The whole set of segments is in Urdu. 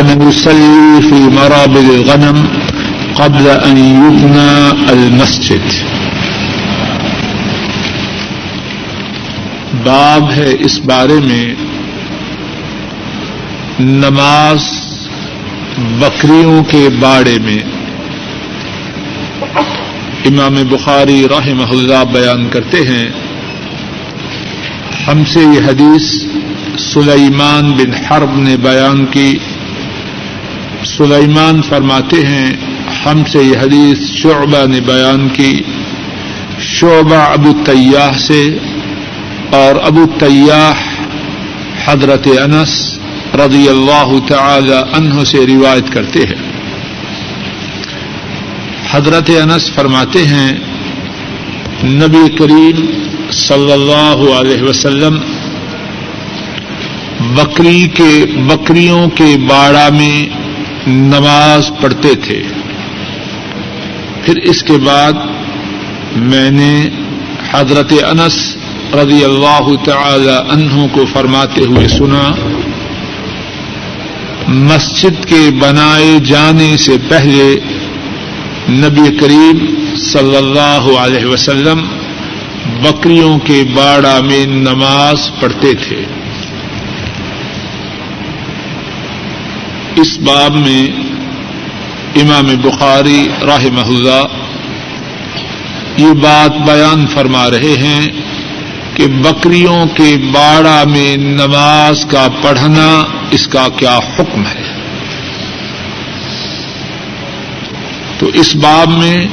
أن يصلي في مرابض الغنم قبل أن يبنى المسجد. باب ہے اس بارے میں نماز بکریوں کے باڑے میں۔ امام بخاری رحمہ اللہ بیان کرتے ہیں۔ ہم سے یہ حدیث سلیمان بن حرب نے بیان کی۔ سلیمان فرماتے ہیں، ہم سے یہ حدیث شعبہ نے بیان کی۔ شعبہ ابو تیاح سے اور ابو تیاح حضرت انس رضی اللہ تعالی عنہ سے روایت کرتے ہیں۔ حضرت انس فرماتے ہیں، نبی کریم صلی اللہ علیہ وسلم بکری کے، بکریوں کے باڑا میں نماز پڑھتے تھے۔ پھر اس کے بعد میں نے حضرت انس رضی اللہ تعالی عنہ کو فرماتے ہوئے سنا، مسجد کے بنائے جانے سے پہلے نبی کریم صلی اللہ علیہ وسلم بکریوں کے باڑا میں نماز پڑھتے تھے۔ اس باب میں امام بخاری راہ اللہ یہ بات بیان فرما رہے ہیں کہ بکریوں کے باڑا میں نماز کا پڑھنا اس کا کیا حکم ہے۔ تو اس باب میں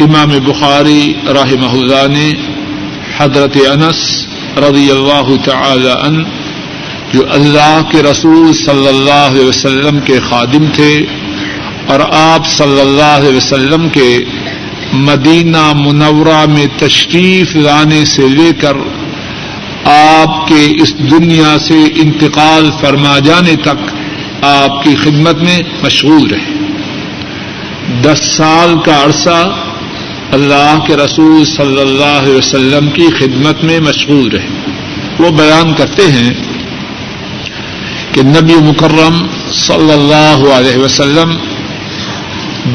امام بخاری راہ اللہ نے حضرت انس رضی اللہ تعالی عنہ جو اللہ کے رسول صلی اللہ علیہ وسلم کے خادم تھے اور آپ صلی اللہ علیہ وسلم کے مدینہ منورہ میں تشریف لانے سے لے کر آپ کے اس دنیا سے انتقال فرما جانے تک آپ کی خدمت میں مشغول رہے۔ دس سال کا عرصہ اللہ کے رسول صلی اللہ علیہ وسلم کی خدمت میں مشغول رہے۔ وہ بیان کرتے ہیں کہ نبی مکرم صلی اللہ علیہ وسلم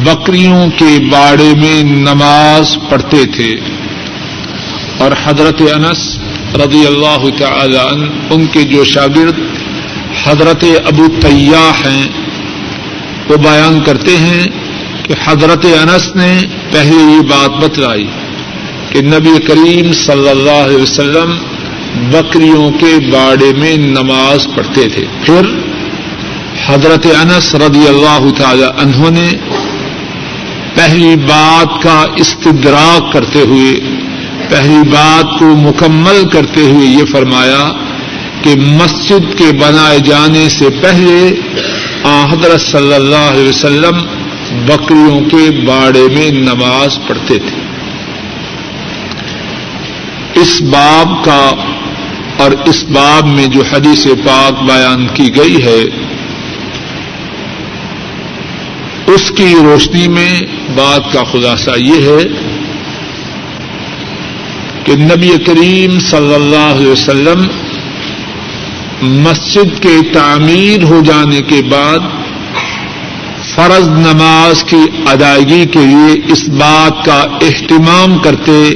بکریوں کے باڑے میں نماز پڑھتے تھے اور حضرت انس رضی اللہ تعالی عنہ، ان کے جو شاگرد حضرت ابو طیاح ہیں، وہ بیان کرتے ہیں کہ حضرت انس نے پہلے یہ بات بتلائی کہ نبی کریم صلی اللہ علیہ وسلم بکریوں کے باڑے میں نماز پڑھتے تھے۔ پھر حضرت انس رضی اللہ تعالی عنہ نے پہلی بات کا استدراک کرتے ہوئے، پہلی بات کو مکمل کرتے ہوئے یہ فرمایا کہ مسجد کے بنائے جانے سے پہلے حضرت صلی اللہ علیہ وسلم بکریوں کے باڑے میں نماز پڑھتے تھے۔ اس باب کا اور اس باب میں جو حدیث پاک بیان کی گئی ہے، اس کی روشنی میں بات کا خلاصہ یہ ہے کہ نبی کریم صلی اللہ علیہ وسلم مسجد کے تعمیر ہو جانے کے بعد فرض نماز کی ادائیگی کے لیے اس بات کا اہتمام کرتے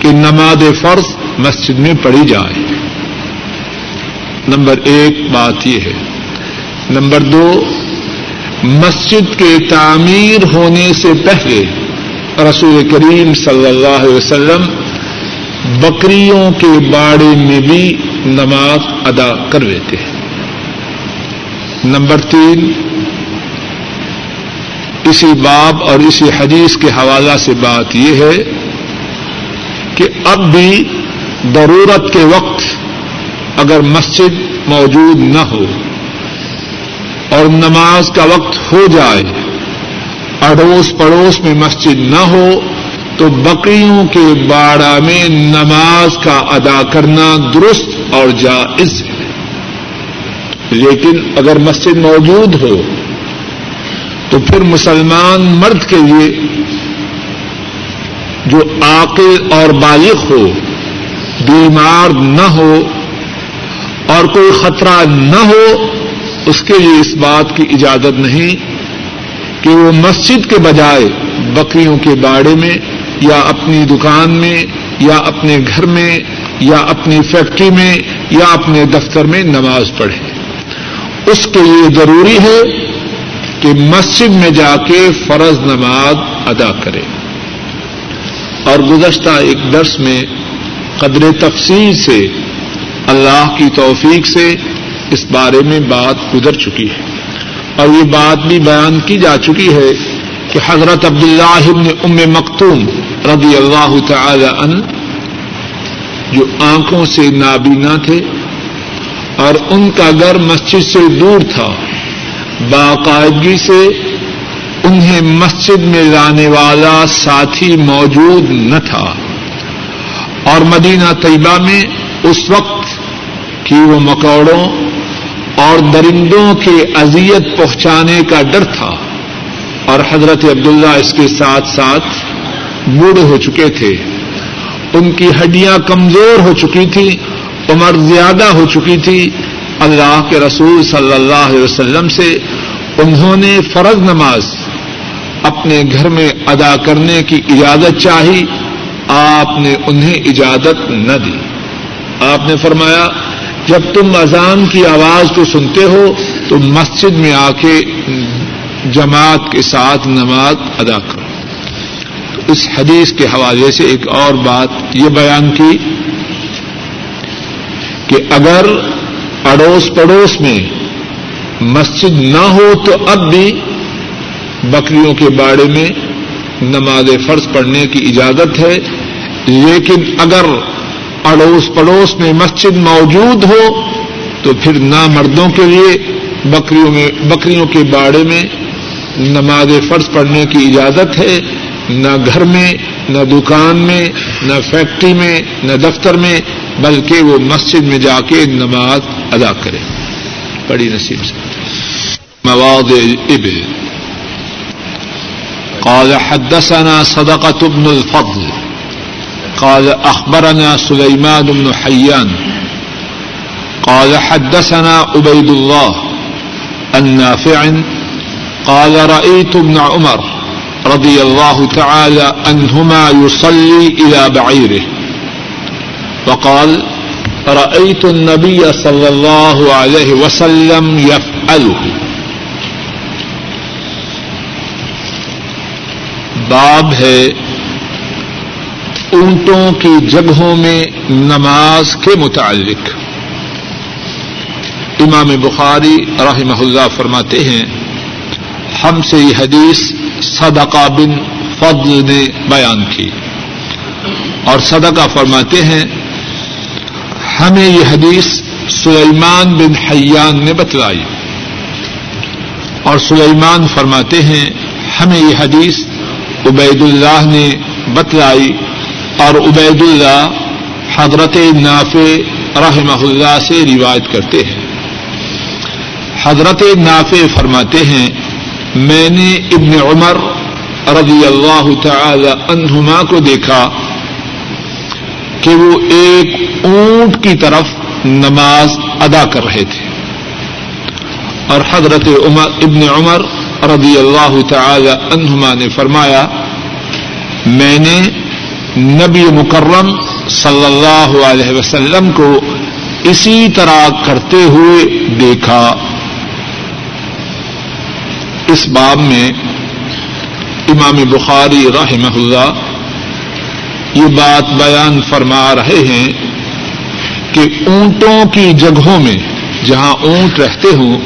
کہ نماز فرض مسجد میں پڑھی جائے۔ نمبر ایک بات یہ ہے۔ نمبر دو، مسجد کے تعمیر ہونے سے پہلے رسول کریم صلی اللہ علیہ وسلم بکریوں کے باڑے میں بھی نماز ادا کر لیتے ہیں۔ نمبر تین، اسی باب اور اسی حدیث کے حوالہ سے بات یہ ہے کہ اب بھی ضرورت کے وقت اگر مسجد موجود نہ ہو اور نماز کا وقت ہو جائے، اڑوس پڑوس میں مسجد نہ ہو، تو بکریوں کے باڑا میں نماز کا ادا کرنا درست اور جائز ہے۔ لیکن اگر مسجد موجود ہو، تو پھر مسلمان مرد کے لیے جو عاقل اور بالغ ہو، بیمار نہ ہو اور کوئی خطرہ نہ ہو، اس کے لیے اس بات کی اجازت نہیں کہ وہ مسجد کے بجائے بکریوں کے باڑے میں یا اپنی دکان میں یا اپنے گھر میں یا اپنی فیکٹری میں یا اپنے دفتر میں نماز پڑھے۔ اس کے لیے ضروری ہے کہ مسجد میں جا کے فرض نماز ادا کرے۔ اور گزشتہ ایک درس میں قدر تفصیل سے اللہ کی توفیق سے اس بارے میں بات گزر چکی ہے۔ اور یہ بات بھی بیان کی جا چکی ہے کہ حضرت عبداللہ ابن ام مکتوم رضی اللہ تعالی عنہ جو آنکھوں سے نابینا تھے اور ان کا گھر مسجد سے دور تھا، باقاعدگی سے انہیں مسجد میں لانے والا ساتھی موجود نہ تھا۔ اور مدینہ طیبہ میں اس وقت کی وہ مکوڑوں اور درندوں کے اذیت پہنچانے کا ڈر تھا اور حضرت عبداللہ اس کے ساتھ ساتھ بوڑھے ہو چکے تھے۔ ان کی ہڈیاں کمزور ہو چکی تھی عمر زیادہ ہو چکی تھی۔ اللہ کے رسول صلی اللہ علیہ وسلم سے انہوں نے فرض نماز اپنے گھر میں ادا کرنے کی اجازت چاہی، آپ نے انہیں اجازت نہ دی۔ آپ نے فرمایا، جب تم اذان کی آواز کو سنتے ہو تو مسجد میں آ کے جماعت کے ساتھ نماز ادا کرو۔ اس حدیث کے حوالے سے ایک اور بات یہ بیان کی کہ اگر اڑوس پڑوس میں مسجد نہ ہو تو اب بھی بکریوں کے باڑے میں نماز فرض پڑھنے کی اجازت ہے، لیکن اگر اڑوس پڑوس میں مسجد موجود ہو، تو پھر نہ مردوں کے لیے بکریوں میں، بکریوں کے باڑے میں نماز فرض پڑھنے کی اجازت ہے۔ نہ گھر میں، نہ دکان میں، نہ فیکٹری میں، نہ دفتر میں، بلکہ وہ مسجد میں جا کے نماز ادا کرے۔ بڑی نصیب سے۔ مواد ابل۔ قال حدثنا صدقة بن الفضل۔ قال أخبرنا سليمان بن حيان قال حدثنا عبيد الله النافع قال رأيت ابن عمر رضي الله تعالى أنهما يصلي إلى بعيره وقال رأيت النبي صلى الله عليه وسلم يفعله باب ہے اونٹوں کی جگہوں میں نماز کے متعلق۔ امام بخاری رحمہ اللہ فرماتے ہیں، ہم سے یہ حدیث صدقہ بن فضل نے بیان کی۔ اور صدقہ فرماتے ہیں، ہمیں یہ حدیث سلیمان بن حیان نے بتلائی۔ اور سلیمان فرماتے ہیں، ہمیں یہ حدیث عبید اللہ نے بتلائی۔ اور عبید اللہ حضرت نافع رحمہ اللہ سے روایت کرتے ہیں۔ حضرت نافع فرماتے ہیں، میں نے ابن عمر رضی اللہ تعالی عنہما کو دیکھا کہ وہ ایک اونٹ کی طرف نماز ادا کر رہے تھے۔ اور حضرت عمر، ابن عمر رضی اللہ تعالی عنہما نے فرمایا، میں نے نبی مکرم صلی اللہ علیہ وسلم کو اسی طرح کرتے ہوئے دیکھا۔ اس باب میں امام بخاری رحمہ اللہ یہ بات بیان فرما رہے ہیں کہ اونٹوں کی جگہوں میں جہاں اونٹ رہتے ہوں،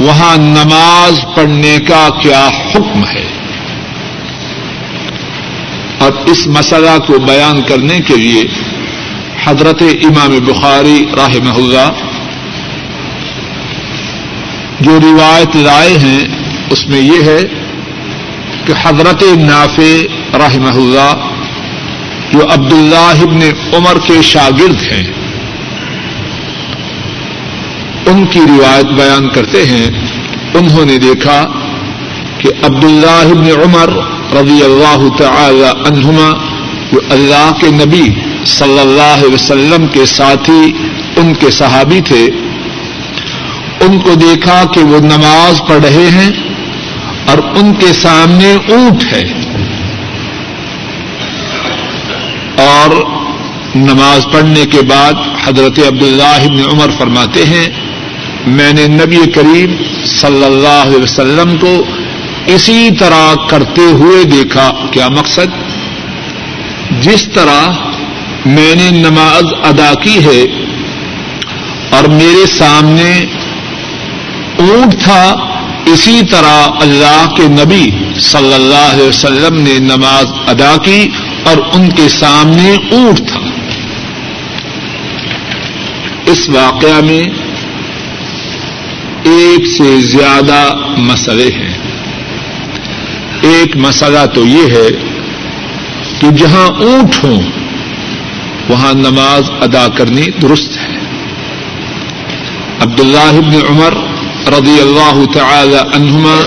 وہاں نماز پڑھنے کا کیا حکم ہے۔ اس مسئلہ کو بیان کرنے کے لیے حضرت امام بخاری رحمہ اللہ جو روایت لائے ہیں، اس میں یہ ہے کہ حضرت نافع رحمہ اللہ جو عبداللہ ابن عمر کے شاگرد ہیں، ان کی روایت بیان کرتے ہیں، انہوں نے دیکھا کہ عبداللہ ابن عمر رضی اللہ تعالی عنہما جو اللہ کے نبی صلی اللہ علیہ وسلم کے ساتھی ان کے صحابی تھے، ان کو دیکھا کہ وہ نماز پڑھ رہے ہیں اور ان کے سامنے اونٹ ہے۔ اور نماز پڑھنے کے بعد حضرت عبداللہ بن عمر فرماتے ہیں، میں نے نبی کریم صلی اللہ علیہ وسلم کو اسی طرح کرتے ہوئے دیکھا کیا مقصد؟ جس طرح میں نے نماز ادا کی ہے اور میرے سامنے اونٹ تھا، اسی طرح اللہ کے نبی صلی اللہ علیہ وسلم نے نماز ادا کی اور ان کے سامنے اونٹ تھا۔ اس واقعہ میں ایک سے زیادہ مسئلے ہیں۔ ایک مسئلہ تو یہ ہے کہ جہاں اونٹ ہوں، وہاں نماز ادا کرنی درست ہے۔ عبداللہ ابن عمر رضی اللہ تعالی عنہما،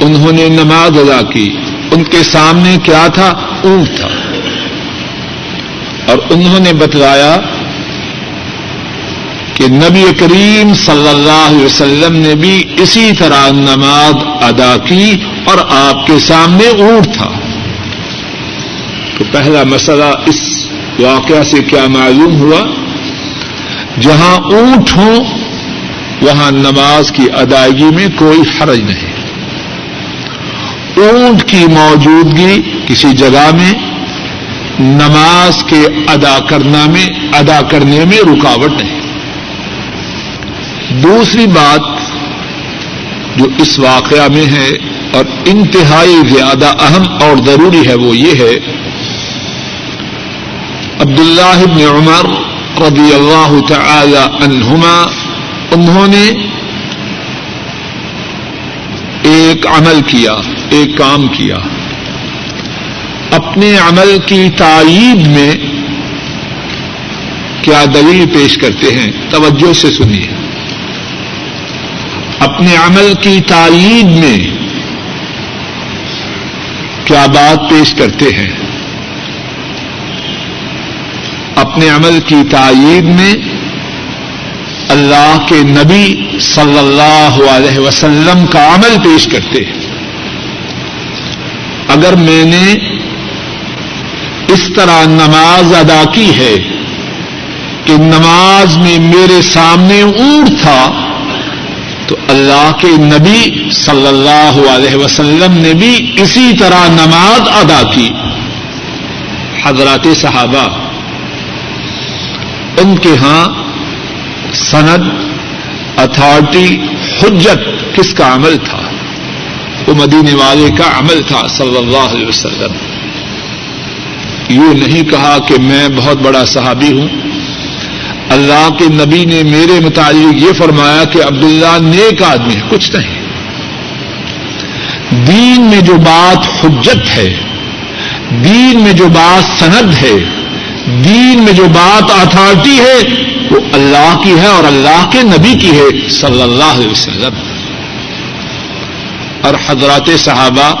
انہوں نے نماز ادا کی۔ ان کے سامنے کیا تھا؟ اونٹ تھا۔ اور انہوں نے بتلایا کہ نبی کریم صلی اللہ علیہ وسلم نے بھی اسی طرح نماز ادا کی۔ اور آپ کے سامنے اونٹ تھا۔ تو پہلا مسئلہ اس واقعہ سے کیا معلوم ہوا؟ جہاں اونٹ ہوں، وہاں نماز کی ادائیگی میں کوئی حرج نہیں۔ اونٹ کی موجودگی کسی جگہ میں، نماز کے ادا کرنا میں، ادا کرنے میں رکاوٹ نہیں۔ دوسری بات جو اس واقعہ میں ہے اور انتہائی زیادہ اہم اور ضروری ہے وہ یہ ہے، عبداللہ بن عمر رضی اللہ تعالی عنہما، انہوں نے ایک عمل کیا، ایک کام کیا۔ اپنے عمل کی تائید میں کیا دلیل پیش کرتے ہیں؟ توجہ سے سنیے۔ اپنے عمل کی تائید میں کیا بات پیش کرتے ہیں؟ اپنے عمل کی تائید میں اللہ کے نبی صلی اللہ علیہ وسلم کا عمل پیش کرتے ہیں۔ اگر میں نے اس طرح نماز ادا کی ہے کہ نماز میں میرے سامنے اونٹ تھا تو اللہ کے نبی صلی اللہ علیہ وسلم نے بھی اسی طرح نماز ادا کی۔ حضرات صحابہ، ان کے ہاں سند اتارٹی حجت کس کا عمل تھا؟ وہ مدینے والے کا عمل تھا صلی اللہ علیہ وسلم۔ یوں نہیں کہا کہ میں بہت بڑا صحابی ہوں۔ اللہ کے نبی نے میرے متعلق یہ فرمایا کہ عبداللہ نیک آدمی ہے، کچھ نہیں۔ دین میں جو بات حجت ہے، دین میں جو بات سند ہے، دین میں جو بات اتھارٹی ہے، وہ اللہ کی ہے اور اللہ کے نبی کی ہے، صلی اللہ علیہ وسلم۔ اور حضرات صحابہ،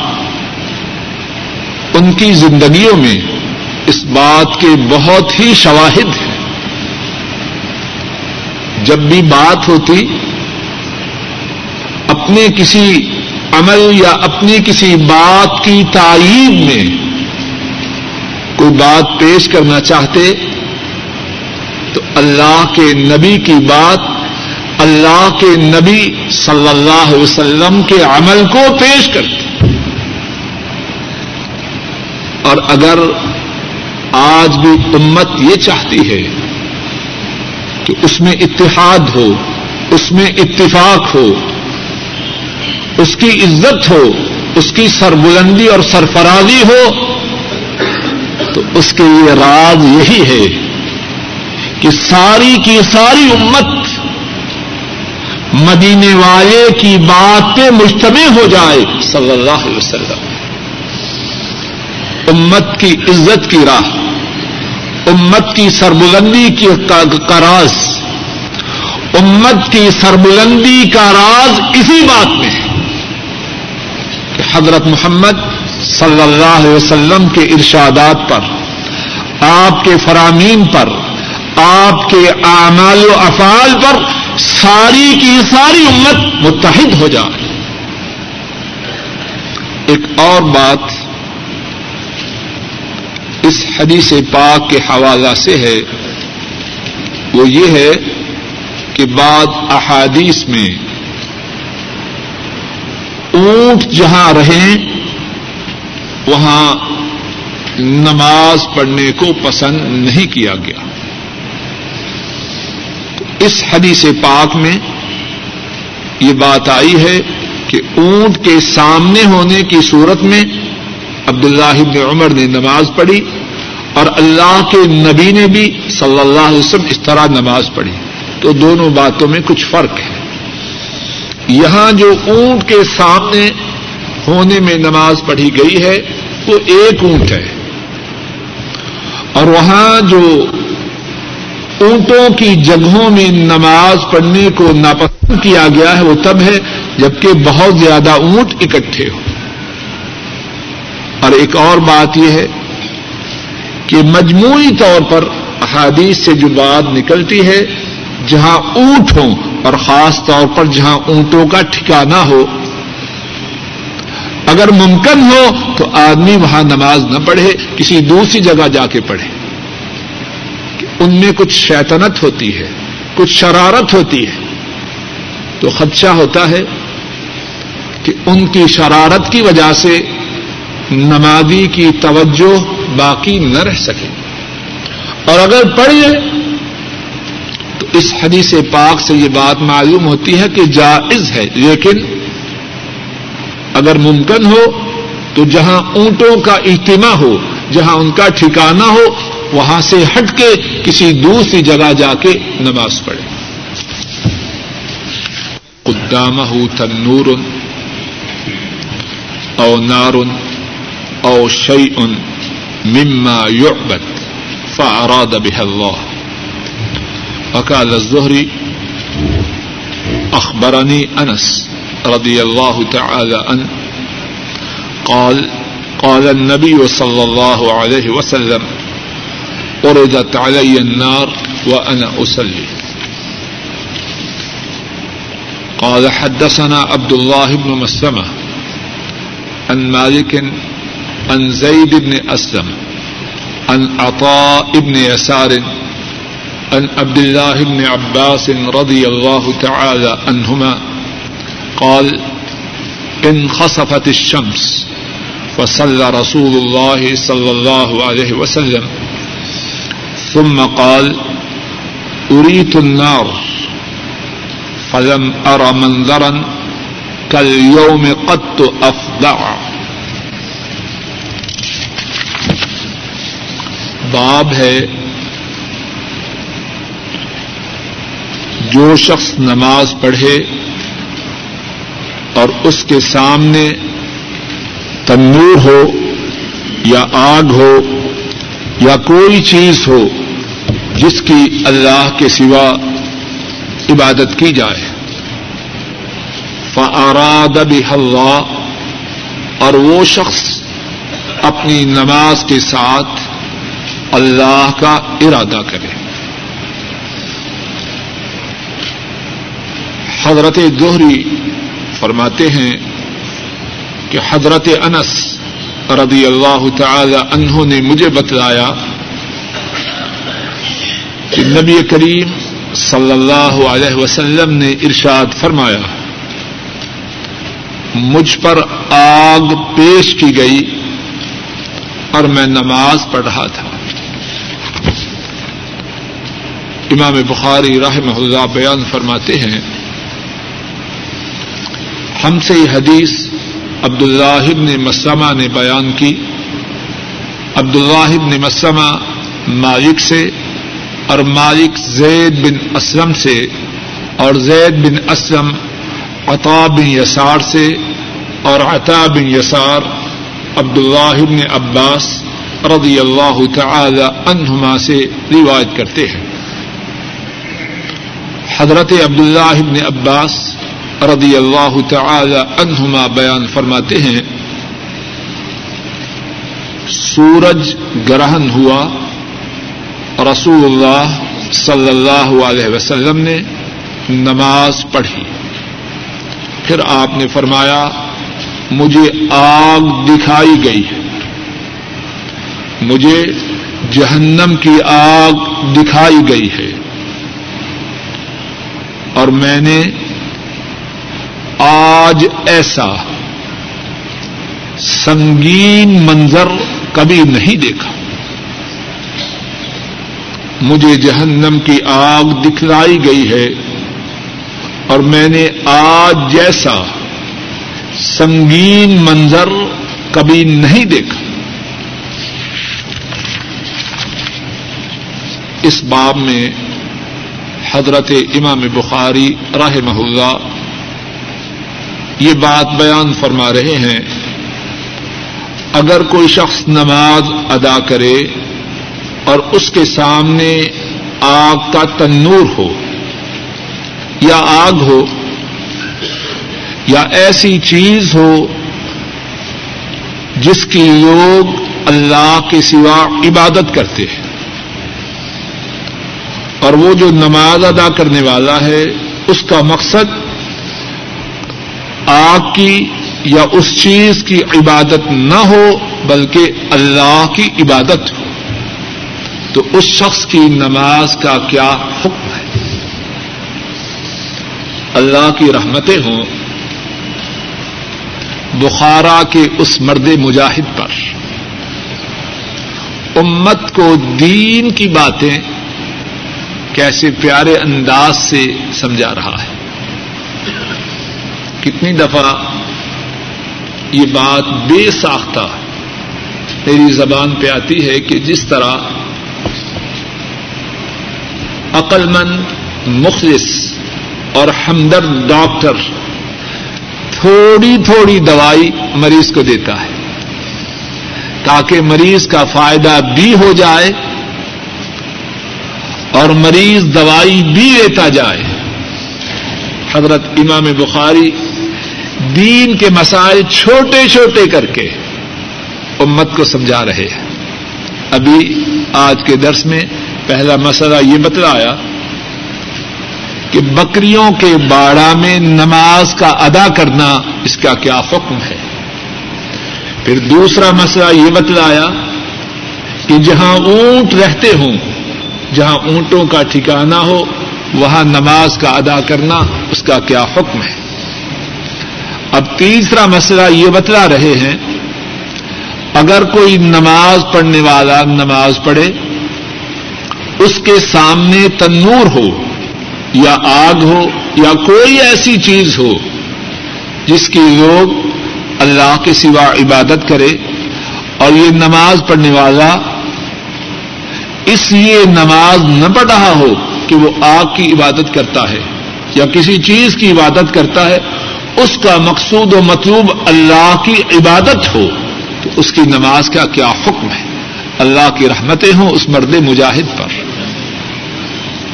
ان کی زندگیوں میں اس بات کے بہت ہی شواہد ہیں۔ جب بھی بات ہوتی، اپنے کسی عمل یا اپنی کسی بات کی تائید میں کوئی بات پیش کرنا چاہتے، تو اللہ کے نبی کی بات، اللہ کے نبی صلی اللہ علیہ وسلم کے عمل کو پیش کرتے۔ اور اگر آج بھی امت یہ چاہتی ہے کہ اس میں اتحاد ہو، اس میں اتفاق ہو، اس کی عزت ہو، اس کی سربلندی اور سرفرازی ہو، تو اس کے لیے راز یہی ہے کہ ساری کی ساری امت مدینے والے کی بات پہ مشتبہ ہو جائے، صلی اللہ علیہ وسلم۔ امت کی عزت کی راہ۔ امت کی سربلندی کی کا راز۔ امت کی سربلندی کا راز اسی بات میں ہے کہ حضرت محمد صلی اللہ علیہ وسلم کے ارشادات پر، آپ کے فرامین پر، آپ کے اعمال و افعال پر ساری کی ساری امت متحد ہو جائے۔ ایک اور بات اس حدیث پاک کے حوالہ سے ہے۔ وہ یہ ہے کہ بعد احادیث میں اونٹ جہاں رہیں، وہاں نماز پڑھنے کو پسند نہیں کیا گیا۔ اس حدیث پاک میں یہ بات آئی ہے کہ اونٹ کے سامنے ہونے کی صورت میں عبداللہ ابن عمر نے نماز پڑھی اور اللہ کے نبی نے بھی صلی اللہ علیہ وسلم اس طرح نماز پڑھی۔ تو دونوں باتوں میں کچھ فرق ہے۔ یہاں جو اونٹ کے سامنے ہونے میں نماز پڑھی گئی ہے، وہ ایک اونٹ ہے۔ اور وہاں جو اونٹوں کی جگہوں میں نماز پڑھنے کو ناپسند کیا گیا ہے، وہ تب ہے جبکہ بہت زیادہ اونٹ اکٹھے ہو اور ایک اور بات یہ ہے کہ مجموعی طور پر احادیث سے جو بات نکلتی ہے، جہاں اونٹ ہوں، اور خاص طور پر جہاں اونٹوں کا ٹھکانا ہو، اگر ممکن ہو تو آدمی وہاں نماز نہ پڑھے، کسی دوسری جگہ جا کے پڑھے۔ ان میں کچھ شیطنت ہوتی ہے، کچھ شرارت ہوتی ہے۔ تو خدشہ ہوتا ہے کہ ان کی شرارت کی وجہ سے نمازی کی توجہ باقی نہ رہ سکے۔ اور اگر پڑھے تو اس حدیث پاک سے یہ بات معلوم ہوتی ہے کہ جائز ہے، لیکن اگر ممکن ہو تو جہاں اونٹوں کا اجتماع ہو، جہاں ان کا ٹھکانا ہو، وہاں سے ہٹ کے کسی دوسری جگہ جا کے نماز پڑھے۔ قدامہ تنور او نار او شعی ان مما یعبد فاراد به الله. وقال الزهري اخبرني انس رضي الله تعالى عنه، قال قال النبي صلى الله عليه وسلم عرضت علي النار وأنا أصلي. قال حدثنا عبد الله بن مسلمة، عن مالك عن زيد بن أسلم، عن عطاء بن يسار، عن عبد الله بن عباس رضي الله تعالى عنهما، قال انخسفت الشمس فصلى رسول الله صلى الله عليه وسلم، ثم قال أريت النار، فلم أرى منظرا، كاليوم قد أفضع. باب ہے جو شخص نماز پڑھے اور اس کے سامنے تنور ہو یا آگ ہو یا کوئی چیز ہو جس کی اللہ کے سوا عبادت کی جائے۔ فاراد اللہ اور وہ شخص اپنی نماز کے ساتھ اللہ کا ارادہ کرے۔ حضرت دوہری فرماتے ہیں کہ حضرت انس رضی اللہ تعالی عنہ نے مجھے بتلایا کہ نبی کریم صلی اللہ علیہ وسلم نے ارشاد فرمایا، مجھ پر آگ پیش کی گئی اور میں نماز پڑھ رہا تھا۔ امام بخاری رحمہ اللہ بیان فرماتے ہیں، ہم سے یہ حدیث عبد اللہ مسلمہ نے بیان کی۔ عبد اللہ مسلمہ مالک سے اور مالک زید بن اسلم سے اور زید بن اسلم عطا بن یسار سے اور عطا بن یسار عبد اللہ عباس رضی اللہ تعالی عنہما سے روایت کرتے ہیں۔ حضرت عبد اللہ بن عباس رضی اللہ تعالی عنہما بیان فرماتے ہیں، سورج گرہن ہوا رسول اللہ صلی اللہ علیہ وسلم نے نماز پڑھی۔ پھر آپ نے فرمایا، مجھے آگ دکھائی گئی ہے۔ مجھے جہنم کی آگ دکھائی گئی ہے۔ اور میں نے آج ایسا سنگین منظر کبھی نہیں دیکھا۔ مجھے جہنم کی آگ دکھلائی گئی ہے اور میں نے آج جیسا سنگین منظر کبھی نہیں دیکھا۔ اس باب میں حضرت امام بخاری راہ محلہ یہ بات بیان فرما رہے ہیں۔ اگر کوئی شخص نماز ادا کرے اور اس کے سامنے آگ کا تنور ہو یا آگ ہو یا ایسی چیز ہو جس کی لوگ اللہ کے سوا عبادت کرتے ہیں۔ اور وہ جو نماز ادا کرنے والا ہے، اس کا مقصد آگ کی یا اس چیز کی عبادت نہ ہو، بلکہ اللہ کی عبادت ہو۔ تو اس شخص کی نماز کا کیا حکم ہے؟ اللہ کی رحمتیں ہوں بخارا کے اس مرد مجاہد پر۔ امت کو دین کی باتیں کیسے پیارے انداز سے سمجھا رہا ہے۔ کتنی دفعہ یہ بات بے ساختہ میری زبان پہ آتی ہے کہ جس طرح عقل مند مخلص اور ہمدرد ڈاکٹر تھوڑی تھوڑی دوائی مریض کو دیتا ہے تاکہ مریض کا فائدہ بھی ہو جائے اور مریض دوائی بھی لیتا جائے۔ حضرت امام بخاری دین کے مسائل چھوٹے چھوٹے کر کے امت کو سمجھا رہے ہیں۔ ابھی آج کے درس میں پہلا مسئلہ یہ بتلایا کہ بکریوں کے باڑا میں نماز کا ادا کرنا اس کا کیا حکم ہے۔ پھر دوسرا مسئلہ یہ بتلایا کہ جہاں اونٹ رہتے ہوں جہاں اونٹوں کا ٹھکانا ہو، وہاں نماز کا ادا کرنا اس کا کیا حکم ہے؟ اب تیسرا مسئلہ یہ بتلا رہے ہیں، اگر کوئی نماز پڑھنے والا نماز پڑھے، اس کے سامنے تنور ہو، یا آگ ہو، یا کوئی ایسی چیز ہو، جس کی لوگ اللہ کے سوا عبادت کرے، اور یہ نماز پڑھنے والا اس لیے نماز نہ پڑھ رہا ہو کہ وہ آگ کی عبادت کرتا ہے یا کسی چیز کی عبادت کرتا ہے، اس کا مقصود و مطلوب اللہ کی عبادت ہو، تو اس کی نماز کا کیا حکم ہے؟ اللہ کی رحمتیں ہوں اس مرد مجاہد پر۔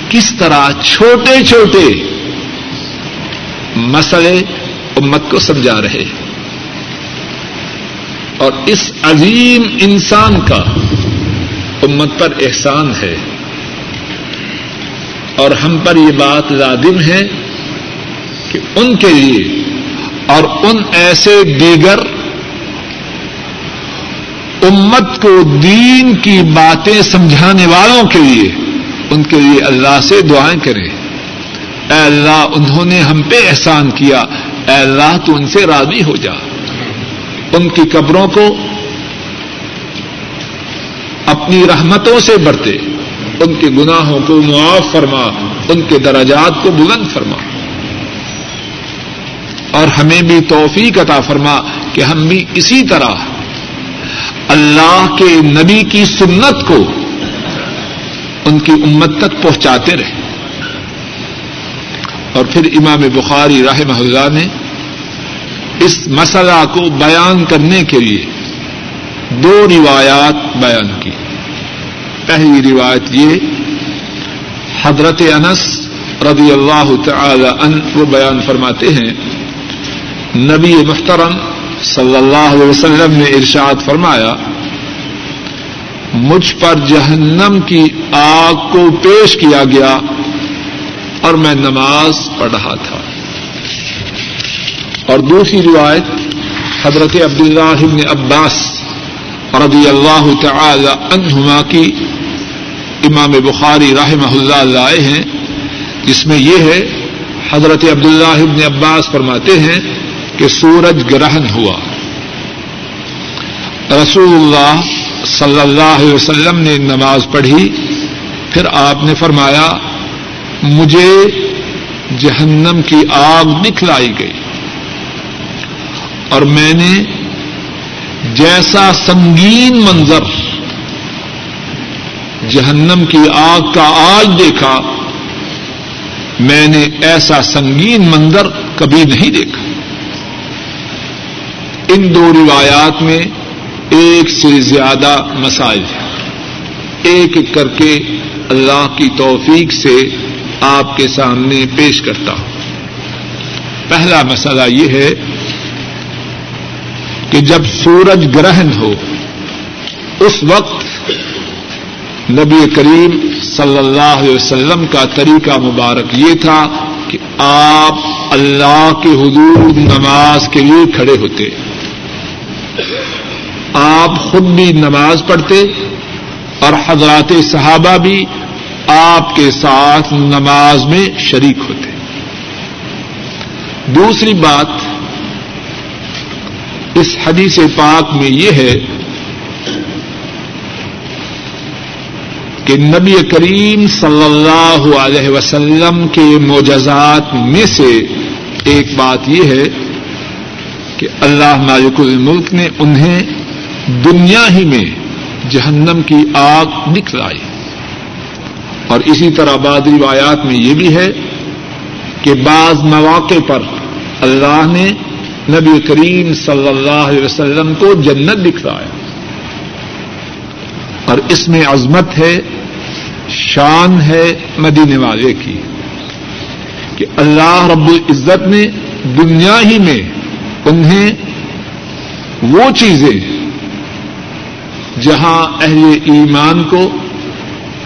کس طرح چھوٹے چھوٹے مسئلے امت کو سمجھا رہے اور اس عظیم انسان کا امت پر احسان ہے اور ہم پر یہ بات لادم ہے کہ ان کے لیے اور ان ایسے دیگر امت کو دین کی باتیں سمجھانے والوں کے لیے ان کے لیے اللہ سے دعائیں کریں۔ اے اللہ، انہوں نے ہم پہ احسان کیا۔ اے اللہ، تو ان سے راضی ہو جا۔ ان کی قبروں کو اپنی رحمتوں سے برتے ان کے گناہوں کو معاف فرما، ان کے دراجات کو بلند فرما۔ اور ہمیں بھی توفیق عطا فرما کہ ہم بھی اسی طرح اللہ کے نبی کی سنت کو ان کی امت تک پہنچاتے رہے اور پھر امام بخاری راہ اللہ نے اس مسئلہ کو بیان کرنے کے لیے دو روایات بیان کی۔ پہلی روایت یہ، حضرت انس رضی اللہ تعالی ان وہ بیان فرماتے ہیں، نبی محترم صلی اللہ علیہ وسلم نے ارشاد فرمایا، مجھ پر جہنم کی آگ کو پیش کیا گیا اور میں نماز پڑھ رہا تھا۔ اور دوسری روایت، حضرت عبداللہ ابن عباس رضی اللہ تعالی عنہما کی امام بخاری رحمہ اللہ لائے ہیں، جس میں یہ ہے، حضرت عبداللہ ابن عباس فرماتے ہیں کہ سورج گرہن ہوا۔ رسول اللہ صلی اللہ علیہ وسلم نے نماز پڑھی، پھر آپ نے فرمایا، مجھے جہنم کی آگ دکھلائی گئی۔ اور میں نے جیسا سنگین منظر جہنم کی آگ کا آج دیکھا، میں نے ایسا سنگین منظر کبھی نہیں دیکھا۔ ان دو روایات میں ایک سے زیادہ مسائل ہیں۔ ایک ایک کر کے اللہ کی توفیق سے آپ کے سامنے پیش کرتا ہوں۔ پہلا مسئلہ یہ ہے کہ جب سورج گرہن ہو، اس وقت نبی کریم صلی اللہ علیہ وسلم کا طریقہ مبارک یہ تھا کہ آپ اللہ کے حدود نماز کے لیے کھڑے ہوتے۔ آپ خود بھی نماز پڑھتے اور حضرات صحابہ بھی آپ کے ساتھ نماز میں شریک ہوتے۔ دوسری بات اس حدیث پاک میں یہ ہے کہ نبی کریم صلی اللہ علیہ وسلم کے معجزات میں سے ایک بات یہ ہے کہ اللہ مالک الملک نے انہیں دنیا ہی میں جہنم کی آگ نکلائی۔ اور اسی طرح بعض روایات میں یہ بھی ہے کہ بعض مواقع پر اللہ نے نبی کریم صلی اللہ علیہ وسلم کو جنت دکھلایا۔ اور اس میں عظمت ہے، شان ہے مدینے والے کی، کہ اللہ رب العزت نے دنیا ہی میں انہیں وہ چیزیں جہاں اہل ایمان کو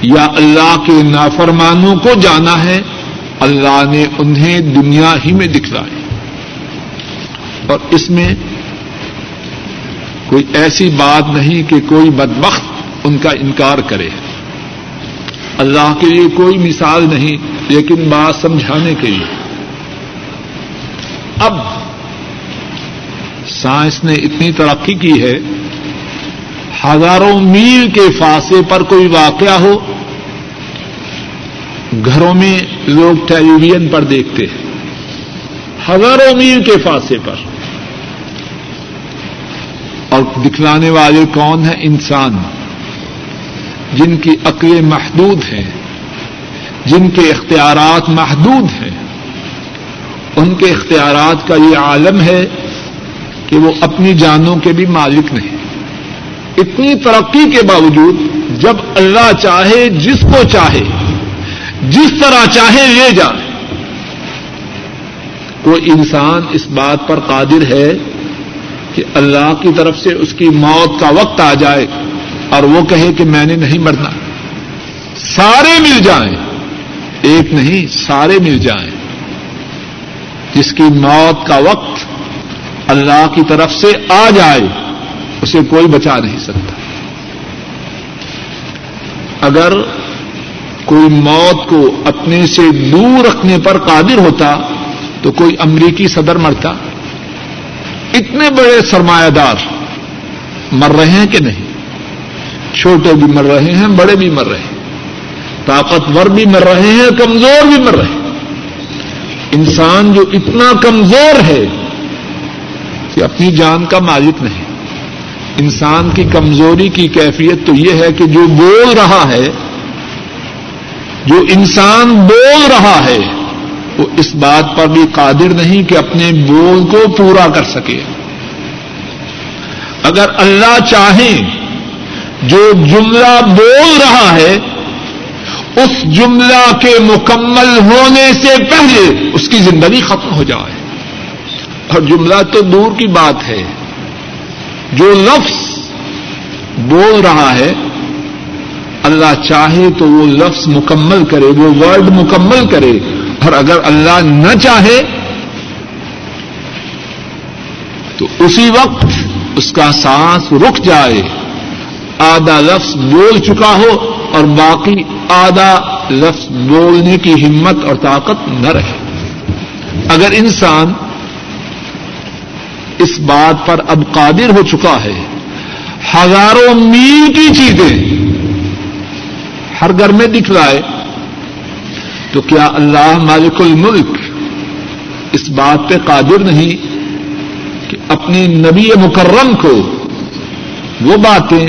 یا اللہ کے نافرمانوں کو جانا ہے، اللہ نے انہیں دنیا ہی میں دکھلائی اور اس میں کوئی ایسی بات نہیں کہ کوئی بدبخت ان کا انکار کرے۔ اللہ کے لیے کوئی مثال نہیں، لیکن بات سمجھانے کے لیے۔ اب سائنس نے اتنی ترقی کی ہے، ہزاروں میل کے فاصلے پر کوئی واقعہ ہو، گھروں میں لوگ ٹیلی ویژن پر دیکھتے ہیں۔ ہزاروں میل کے فاصلے پر۔ اور دکھلانے والے کون ہیں؟ انسان۔ جن کی عقلیں محدود ہیں، جن کے اختیارات محدود ہیں۔ ان کے اختیارات کا یہ عالم ہے کہ وہ اپنی جانوں کے بھی مالک نہیں۔ اتنی ترقی کے باوجود جب اللہ چاہے، جس کو چاہے، جس طرح چاہے لے جائے کوئی انسان اس بات پر قادر ہے کہ اللہ کی طرف سے اس کی موت کا وقت آ جائے۔ اور وہ کہے کہ میں نے نہیں مرنا۔ سارے مل جائیں۔ ایک نہیں، سارے مل جائیں۔ جس کی موت کا وقت اللہ کی طرف سے آ جائے، اسے کوئی بچا نہیں سکتا۔ اگر کوئی موت کو اپنے سے دور رکھنے پر قادر ہوتا، تو کوئی امریکی صدر مرتا۔ اتنے بڑے سرمایہ دار مر رہے ہیں کہ نہیں؟ چھوٹے بھی مر رہے ہیں، بڑے بھی مر رہے ہیں۔ طاقتور بھی مر رہے ہیں، کمزور بھی مر رہے ہیں۔ انسان جو اتنا کمزور ہے کہ اپنی جان کا مالک نہیں۔ انسان کی کمزوری کی کیفیت تو یہ ہے کہ جو بول رہا ہے، جو انسان بول رہا ہے، وہ اس بات پر بھی قادر نہیں کہ اپنے بول کو پورا کر سکے۔ اگر اللہ چاہیں جو جملہ بول رہا ہے، اس جملہ کے مکمل ہونے سے پہلے اس کی زندگی ختم ہو جائے۔ اور جملہ تو دور کی بات ہے۔ جو لفظ بول رہا ہے، اللہ چاہے تو وہ لفظ مکمل کرے، وہ ورڈ مکمل کرے۔ اور اگر اللہ نہ چاہے، تو اسی وقت اس کا سانس رک جائے۔ آدھا لفظ بول چکا ہو اور باقی آدھا لفظ بولنے کی ہمت اور طاقت نہ رہے۔ اگر انسان اس بات پر اب قادر ہو چکا ہے، ہزاروں میل کی چیزیں ہر گھر میں دکھلائے تو کیا اللہ مالک الملک اس بات پہ قادر نہیں کہ اپنے نبی مکرم کو وہ باتیں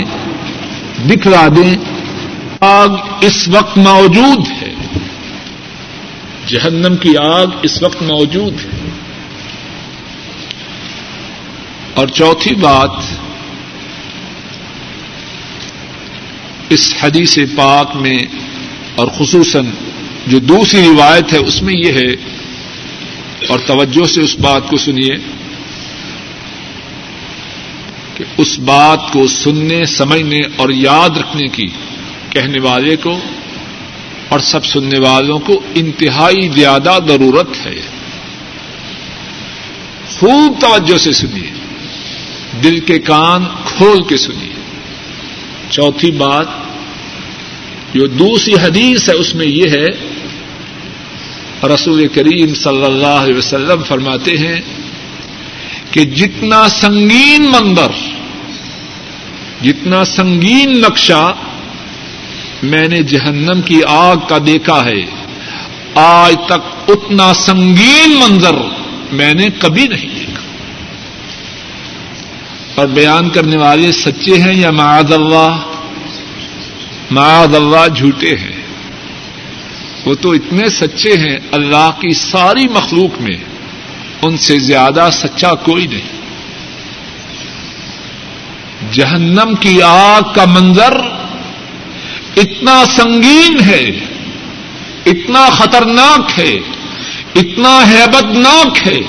دکھلا دیں۔ آگ اس وقت موجود ہے۔ جہنم کی آگ اس وقت موجود ہے۔ اور چوتھی بات، اس حدیث پاک میں اور خصوصاً جو دوسری روایت ہے، اس میں یہ ہے، اور توجہ سے اس بات کو سنیے۔ کہ اس بات کو سننے، سمجھنے اور یاد رکھنے کی کہنے والے کو اور سب سننے والوں کو انتہائی زیادہ ضرورت ہے۔ خوب توجہ سے سنیے۔ دل کے کان کھول کے سنیے۔ چوتھی بات جو دوسری حدیث ہے، اس میں یہ ہے، رسول کریم صلی اللہ علیہ وسلم فرماتے ہیں کہ جتنا سنگین مندر جتنا سنگین نقشہ میں نے جہنم کی آگ کا دیکھا ہے، آج تک اتنا سنگین منظر میں نے کبھی نہیں دیکھا۔ اور بیان کرنے والے سچے ہیں یا معاذ اللہ؟ معاذ اللہ جھوٹے ہیں۔ وہ تو اتنے سچے ہیں اللہ کی ساری مخلوق میں۔ ان سے زیادہ سچا کوئی نہیں۔ جہنم کی آگ کا منظر اتنا سنگین ہے، اتنا خطرناک ہے، اتنا ہیبت ناک ہے۔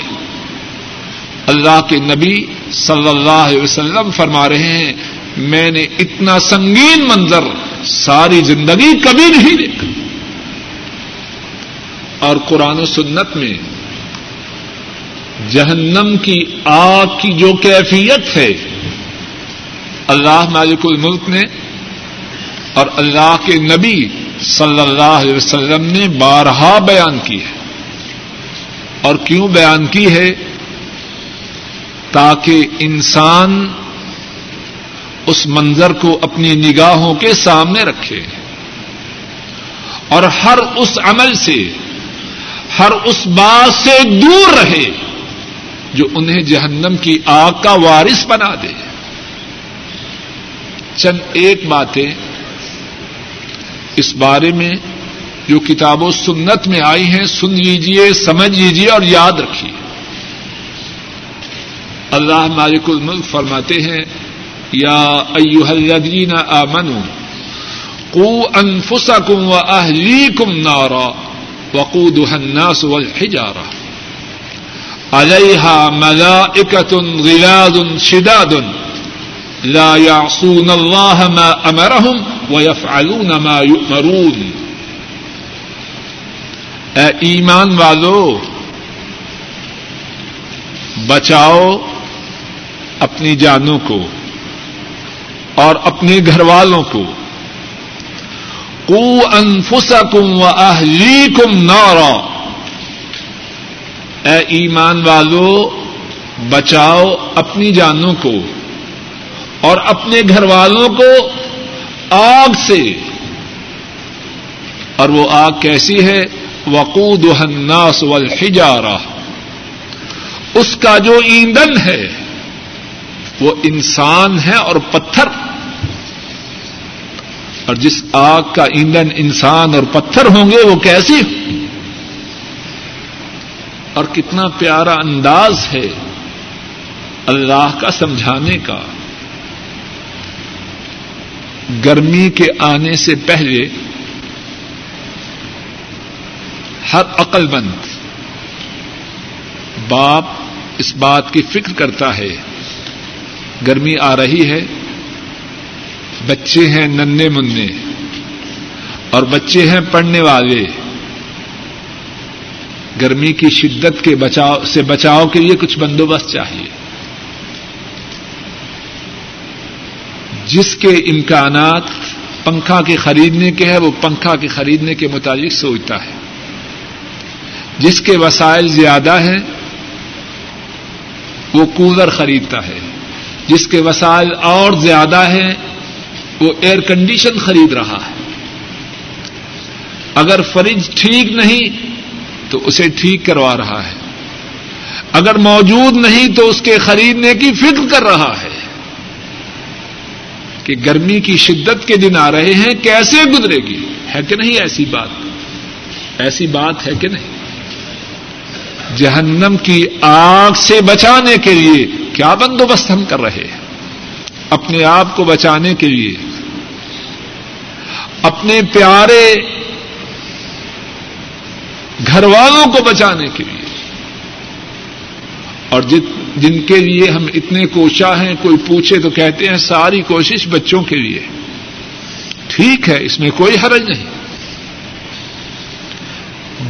اللہ کے نبی صلی اللہ علیہ وسلم فرما رہے ہیں، میں نے اتنا سنگین منظر ساری زندگی کبھی نہیں دیکھا۔ اور قرآن و سنت میں جہنم کی آگ کی جو کیفیت ہے، اللہ مالک الملک نے اور اللہ کے نبی صلی اللہ علیہ وسلم نے بارہا بیان کی ہے۔ اور کیوں بیان کی ہے؟ تاکہ انسان اس منظر کو اپنی نگاہوں کے سامنے رکھے اور ہر اس عمل سے، ہر اس بات سے دور رہے۔ جو انہیں جہنم کی آگ کا وارث بنا دے۔ چند ایک باتیں اس بارے میں جو کتاب و سنت میں آئی ہیں، سن لیجیے سمجھ لیجیے اور یاد رکھیے۔ اللہ مالک الملک فرماتے ہیں، یا ایوہ الذین آمنوا، قو انفسکم و اہلیکم نارا، وقودها الناس والحجارہ۔ علیہ ملائکت غلاد شداد لا يعصون الله ما امرهم ويفعلون ما يؤمرون اے ایمان والو، بچاؤ اپنی جانوں کو اور اپنے گھر والوں کو. کو انفسکم و اہلیکم نارا. اے ایمان والو، بچاؤ اپنی جانوں کو اور اپنے گھر والوں کو آگ سے۔ اور وہ آگ کیسی ہے؟ وقود الناس والحجارہ اس کا جو ایندھن ہے، وہ انسان ہے اور پتھر۔ اور جس آگ کا ایندھن انسان اور پتھر ہوں گے، وہ کیسی؟ اور کتنا پیارا انداز ہے اللہ کا سمجھانے کا۔ گرمی کے آنے سے پہلے ہر عقل مند باپ اس بات کی فکر کرتا ہے، گرمی آ رہی ہے، بچے ہیں ننے مننے اور بچے ہیں پڑھنے والے۔ گرمی کی شدت کے بچاؤ سے بچاؤ کے لیے کچھ بندوبست چاہیے۔ جس کے امکانات پنکھا کے خریدنے کے ہے وہ پنکھا کے خریدنے کے متعلق سوچتا ہے۔ جس کے وسائل زیادہ ہیں، وہ کولر خریدتا ہے۔ جس کے وسائل اور زیادہ ہیں، وہ ایئر کنڈیشن خرید رہا ہے۔ اگر فریج ٹھیک نہیں تو اسے ٹھیک کروا رہا ہے۔ اگر موجود نہیں تو اس کے خریدنے کی فکر کر رہا ہے کہ گرمی کی شدت کے دن آ رہے ہیں، کیسے گزرے گی؟ ہے کہ نہیں ایسی بات؟ ایسی بات ہے کہ نہیں۔ جہنم کی آگ سے بچانے کے لیے کیا بندوبست ہم کر رہے ہیں؟ اپنے آپ کو بچانے کے لیے، اپنے پیارے گھر والوں کو بچانے کے لیے۔ اور جن کے لیے ہم اتنے کوشاں ہیں، کوئی پوچھے تو کہتے ہیں ساری کوشش بچوں کے لیے۔ ٹھیک ہے، اس میں کوئی حرج نہیں۔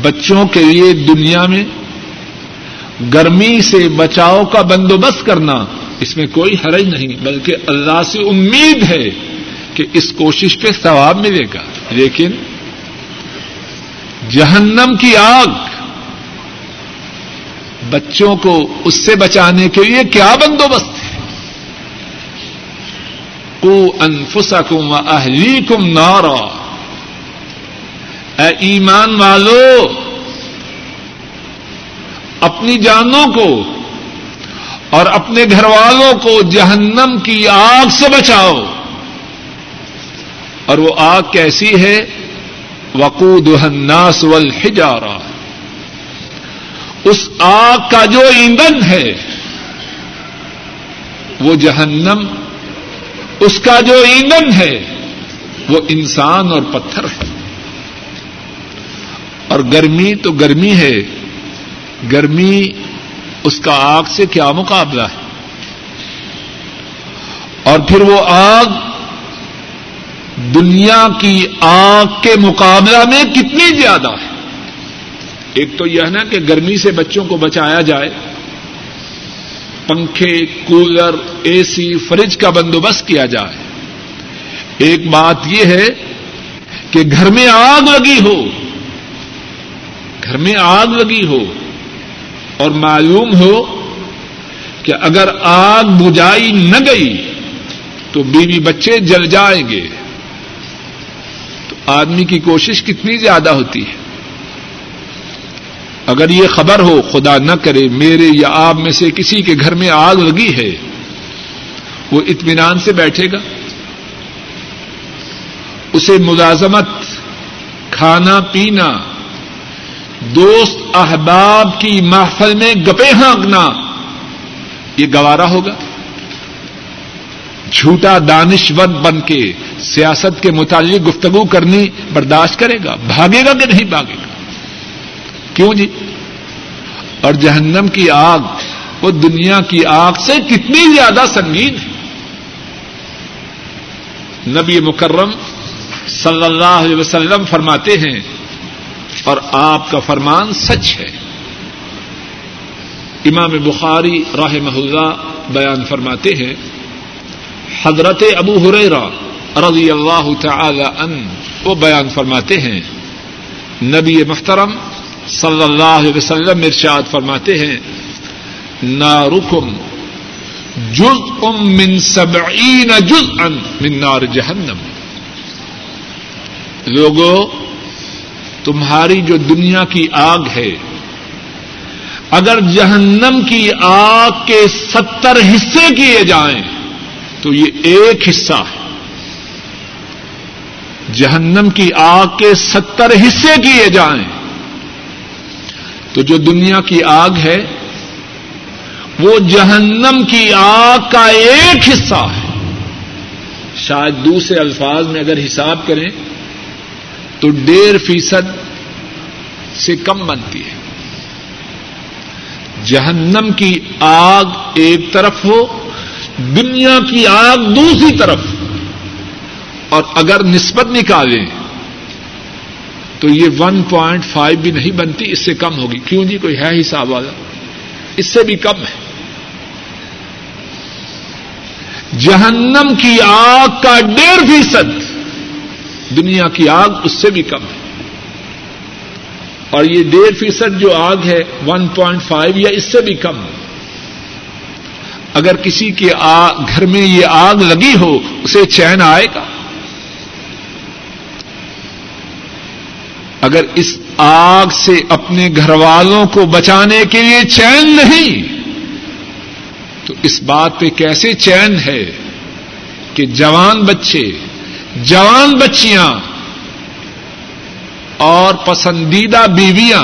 بچوں کے لیے دنیا میں گرمی سے بچاؤ کا بندوبست کرنا اس میں کوئی حرج نہیں، بلکہ اللہ سے امید ہے کہ اس کوشش پہ ثواب ملے گا۔ لیکن جہنم کی آگ۔ بچوں کو اس سے بچانے کے لیے کیا بندوبست ہے؟ کو انفسا کم و اہلی کم نارا۔ اے ایمان والو، اپنی جانوں کو اور اپنے گھر والوں کو جہنم کی آگ سے بچاؤ۔ اور وہ آگ کیسی ہے؟ وقود الناس والحجارہ اس آگ کا جو ایندھن ہے، وہ جہنم، اس کا جو ایندھن ہے، وہ انسان اور پتھر ہے۔ اور گرمی تو گرمی ہے، گرمی اس کا آگ سے کیا مقابلہ ہے؟ اور پھر وہ آگ دنیا کی آگ کے مقابلہ میں کتنی زیادہ ہے؟ ایک تو یہ ہے نا کہ گرمی سے بچوں کو بچایا جائے۔ پنکھے، کولر اے سی فریج کا بندوبست کیا جائے۔ ایک بات یہ ہے کہ گھر میں آگ لگی ہو، گھر میں آگ لگی ہو اور معلوم ہو کہ اگر آگ بجائی نہ گئی تو بیوی بچے جل جائیں گے۔ آدمی کی کوشش کتنی زیادہ ہوتی ہے۔ اگر یہ خبر ہو، خدا نہ کرے، میرے یا آپ میں سے کسی کے گھر میں آگ لگی ہے، وہ اطمینان سے بیٹھے گا۔ اسے ملازمت، کھانا، پینا، دوست، احباب کی محفل میں گپے ہانکنا، یہ گوارا ہوگا۔ جھوٹا دانشور بن کے سیاست کے متعلق گفتگو کرنی برداشت کرے گا؟ بھاگے گا کہ نہیں بھاگے گا؟ کیوں جی؟ اور جہنم کی آگ، وہ دنیا کی آگ سے کتنی زیادہ سنگین ہے۔ نبی مکرم صلی اللہ علیہ وسلم فرماتے ہیں، اور آپ کا فرمان سچ ہے۔ امام بخاری راہ محلہ بیان فرماتے ہیں، حضرت ابو ہریرا رضی اللہ تعالی ان وہ بیان فرماتے ہیں۔ نبی محترم صلی اللہ علیہ وسلم ارشاد فرماتے ہیں، نارکم جز ام من سبعین جز ان من نار جہنم۔ لوگوں تمہاری جو دنیا کی آگ ہے، اگر جہنم کی آگ کے ستر حصے کیے جائیں، تو یہ ایک حصہ ہے۔ جہنم کی آگ کے ستر حصے کیے جائیں۔ تو جو دنیا کی آگ ہے، وہ جہنم کی آگ کا ایک حصہ ہے۔ شاید دوسرے الفاظ میں اگر حساب کریں، تو ڈیڑھ فیصد سے کم بنتی ہے۔ جہنم کی آگ ایک طرف ہو، دنیا کی آگ دوسری طرف اور اگر نسبت نکالیں تو یہ ون پوائنٹ فائیو بھی نہیں بنتی، اس سے کم ہوگی۔ کیوں جی؟ کوئی ہے حساب والا؟ اس سے بھی کم ہے۔ جہنم کی آگ کا ڈیڑھ فیصد، دنیا کی آگ اس سے بھی کم ہے۔ اور یہ ڈیڑھ فیصد جو آگ ہے ون پوائنٹ فائیو یا اس سے بھی کم۔ اگر کسی کے گھر میں یہ آگ لگی ہو، اسے چین آئے گا۔ اگر اس آگ سے اپنے گھر والوں کو بچانے کے لیے چین نہیں، تو اس بات پہ کیسے چین ہے کہ جوان بچے، جوان بچیاں اور پسندیدہ بیویاں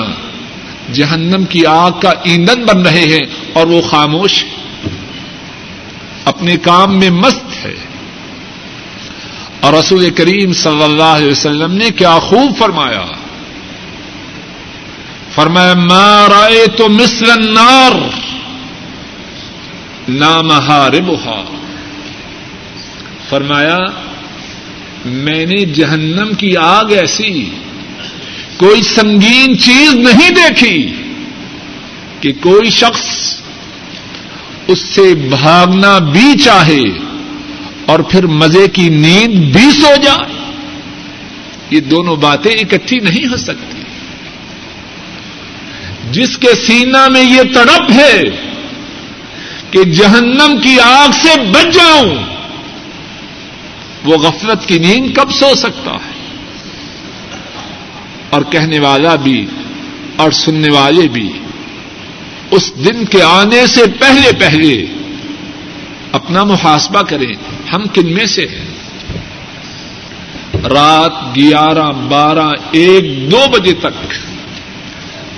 جہنم کی آگ کا ایندھن بن رہے ہیں اور وہ خاموش اپنے کام میں مست ہے۔ اور رسول کریم صلی اللہ علیہ وسلم نے کیا خوب فرمایا۔ فرمایا، ما رائے تو مصر النار ربحا فرمایا، میں نے جہنم کی آگ ایسی کوئی سنگین چیز نہیں دیکھی کہ کوئی شخص اس سے بھاگنا بھی چاہے اور پھر مزے کی نیند بھی سو جائے. یہ دونوں باتیں اکٹھی نہیں ہو سکتی۔ جس کے سینا میں یہ تڑپ ہے کہ جہنم کی آگ سے بچ جاؤں، وہ غفلت کی نیند کب سو سکتا ہے؟ اور کہنے والا بھی اور سننے والے بھی اس دن کے آنے سے پہلے پہلے اپنا محاسبہ کریں، ہم کن میں سے ہیں؟ رات گیارہ بارہ ایک دو بجے تک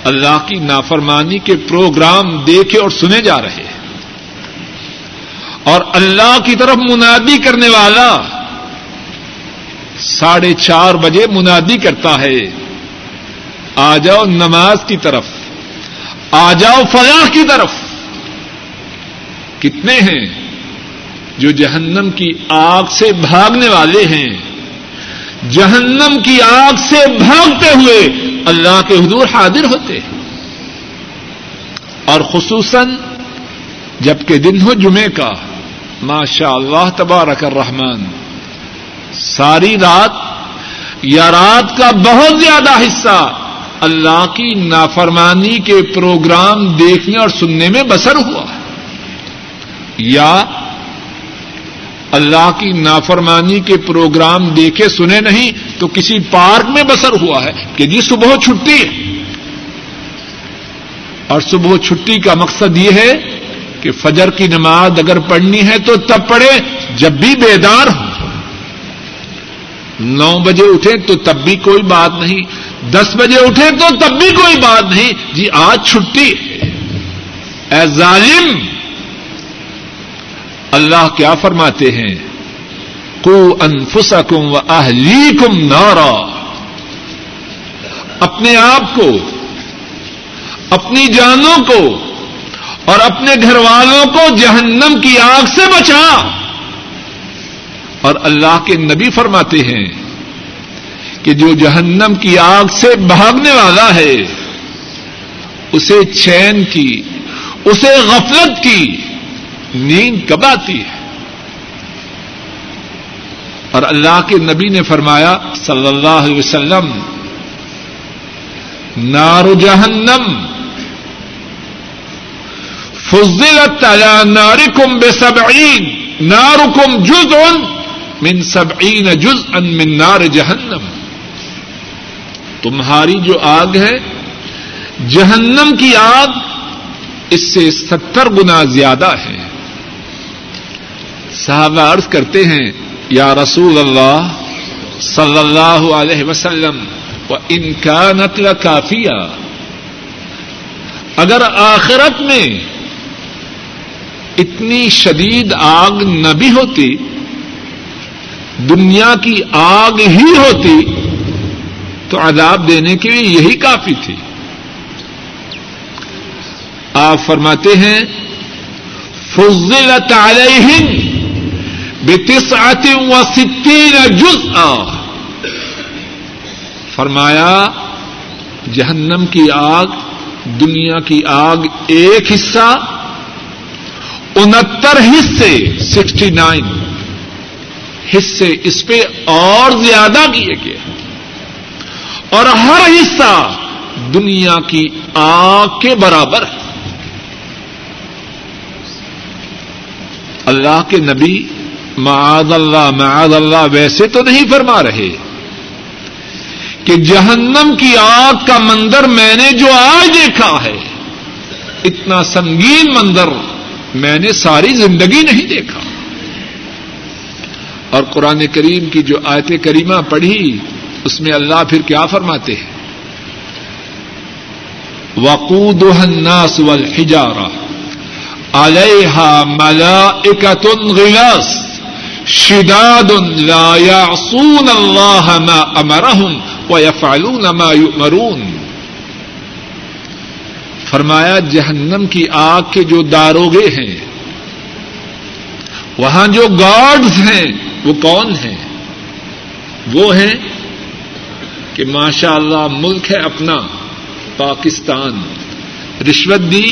اللہ کی نافرمانی کے پروگرام دیکھے اور سنے جا رہے ہیں۔ اور اللہ کی طرف منادی کرنے والا ساڑھے چار بجے منادی کرتا ہے، آ جاؤ نماز کی طرف، آ جاؤ فلاح کی طرف۔ کتنے ہیں جو جہنم کی آگ سے بھاگنے والے ہیں، جہنم کی آگ سے بھاگتے ہوئے اللہ کے حضور حاضر ہوتے ہیں۔ اور خصوصاً جبکہ دن ہو جمعے کا، ماشاء اللہ تبارک الرحمن، ساری رات یا رات کا بہت زیادہ حصہ اللہ کی نافرمانی کے پروگرام دیکھنے اور سننے میں بسر ہوا۔ یا اللہ کی نافرمانی کے پروگرام دیکھے، سنے نہیں تو کسی پارک میں بسر ہوا ہے کہ جی صبح چھٹی ہے۔ اور صبح چھٹی کا مقصد یہ ہے کہ فجر کی نماز اگر پڑھنی ہے تو تب پڑھے جب بھی بیدار ہو نو بجے اٹھے تو تب بھی کوئی بات نہیں۔ دس بجے اٹھے تو تب بھی کوئی بات نہیں۔ جی آج چھٹی۔ ہے اے ظالم، اللہ کیا فرماتے ہیں؟ کو انفسکم و اہلیکم نارا اپنے آپ کو، اپنی جانوں کو اور اپنے گھر والوں کو جہنم کی آگ سے بچا۔ اور اللہ کے نبی فرماتے ہیں کہ جو جہنم کی آگ سے بھاگنے والا ہے، اسے چین کی، اسے غفلت کی نیند کب آتی ہے؟ اور اللہ کے نبی نے فرمایا صلی اللہ علیہ وسلم، نار جہنم، فضلت على ناركم بسبعين ناركم جزء من سبعين جزءا من نار جہنم۔ تمہاری جو آگ ہے، جہنم کی آگ اس سے ستر گنا زیادہ ہے۔ صحابہ عرض کرتے ہیں یا رسول اللہ صلی اللہ علیہ وسلم و ان کا کافیا اگر آخرت میں اتنی شدید آگ نہ بھی ہوتی، دنیا کی آگ ہی ہوتی، تو عذاب دینے کے لیے یہی کافی تھی۔ آپ فرماتے ہیں، فضلت علیہم بتسعت و ستین جزءا۔ فرمایا، جہنم کی آگ، دنیا کی آگ ایک حصہ، انہتر حصے، سکسٹی نائن۔ حصے اس پہ اور زیادہ کیے گئے۔ اور ہر حصہ دنیا کی آگ کے برابر۔ ہے اللہ کے نبی معاذ اللہ معاذ اللہ ویسے تو نہیں فرما رہے کہ جہنم کی آگ کا مندر میں نے جو آج دیکھا ہے، اتنا سنگین مندر میں نے ساری زندگی نہیں دیکھا۔ اور قرآن کریم کی جو آیت کریمہ پڑھی، اس میں اللہ پھر کیا فرماتے ہیں؟ وقود الناس والحجارہ علیہا ملائکۃ غلاس شداد لا يعصون اللہ ما امرهم ويفعلون ما يؤمرون۔ فرمایا، جہنم کی آگ کے جو داروگے ہیں، وہاں جو گارڈز ہیں، وہ کون ہیں؟ وہ ہیں کہ ماشاء اللہ ملک ہے اپنا، پاکستان۔ رشوت دی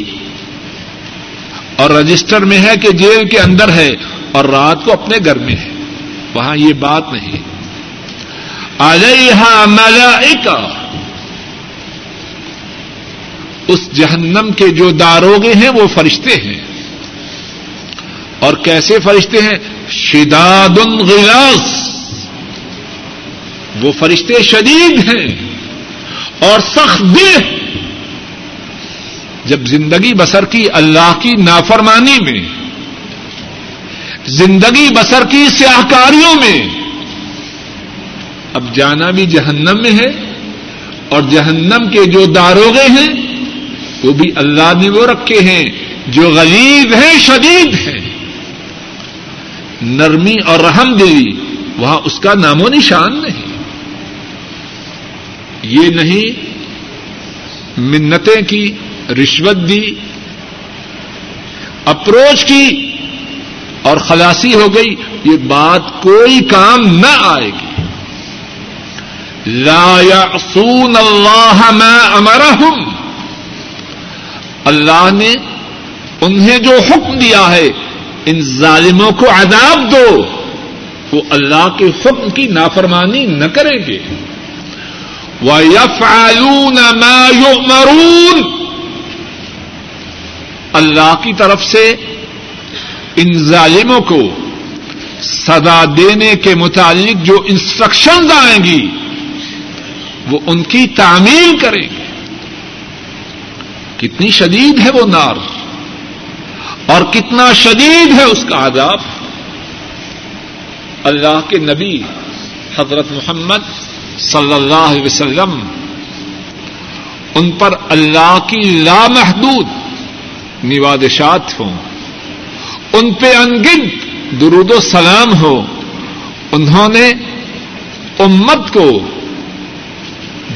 اور رجسٹر میں ہے کہ جیل کے اندر ہے۔ اور رات کو اپنے گھر میں ہے۔ وہاں یہ بات نہیں علیہ ملائکہ۔ اس جہنم کے جو داروگے ہیں وہ فرشتے ہیں۔ اور کیسے فرشتے ہیں؟ شداد غلاس وہ فرشتے شدید ہیں اور سخت دل۔ جب زندگی بسر کی اللہ کی نافرمانی میں زندگی بسر کی سیاہکاریوں میں۔ اب جانا بھی جہنم میں ہے اور جہنم کے جو داروغے ہیں، وہ بھی اللہ نے وہ رکھے ہیں جو غلیب ہیں، شدید ہیں۔ نرمی اور رحم دلی وہاں اس کا نام و نشان نہیں۔ یہ نہیں، منتیں کی، رشوت دی، اپروچ کی اور خلاصی ہو گئی، یہ بات کوئی کام نہ آئے گی۔ لا يعصون اللہ ما امرهم اللہ نے انہیں جو حکم دیا ہے، ان ظالموں کو عذاب دو۔ وہ اللہ کے حکم کی نافرمانی نہ کریں گے۔ وَيَفْعَلُونَ مَا يُؤْمَرُونَ۔ اللہ کی طرف سے ان ظالموں کو سزا دینے کے متعلق جو انسٹرکشنز آئیں گی، وہ ان کی تعمیل کریں گے۔ کتنی شدید ہے وہ نار، اور کتنا شدید ہے اس کا عذاب۔ اللہ کے نبی حضرت محمد صلی اللہ علیہ وسلم ان پر اللہ کی لامحدود نوادشات ہوں۔ ان پہ انگنت، درود و سلام ہو۔ انہوں نے امت کو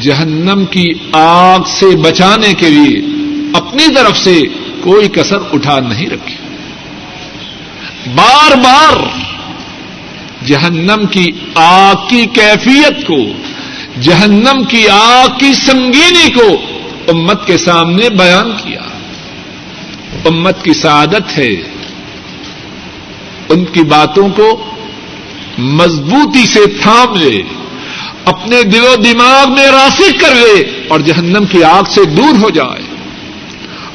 جہنم کی آگ سے بچانے کے لیے اپنی طرف سے کوئی کسر اٹھا نہیں رکھی۔ بار بار جہنم کی آگ کی کیفیت کو، جہنم کی آگ کی سنگینی کو امت کے سامنے بیان کیا۔ امت کی سعادت ہے۔ ان کی باتوں کو مضبوطی سے تھام لے، اپنے دل و دماغ میں راسک کر لے اور جہنم کی آگ سے دور ہو جائے۔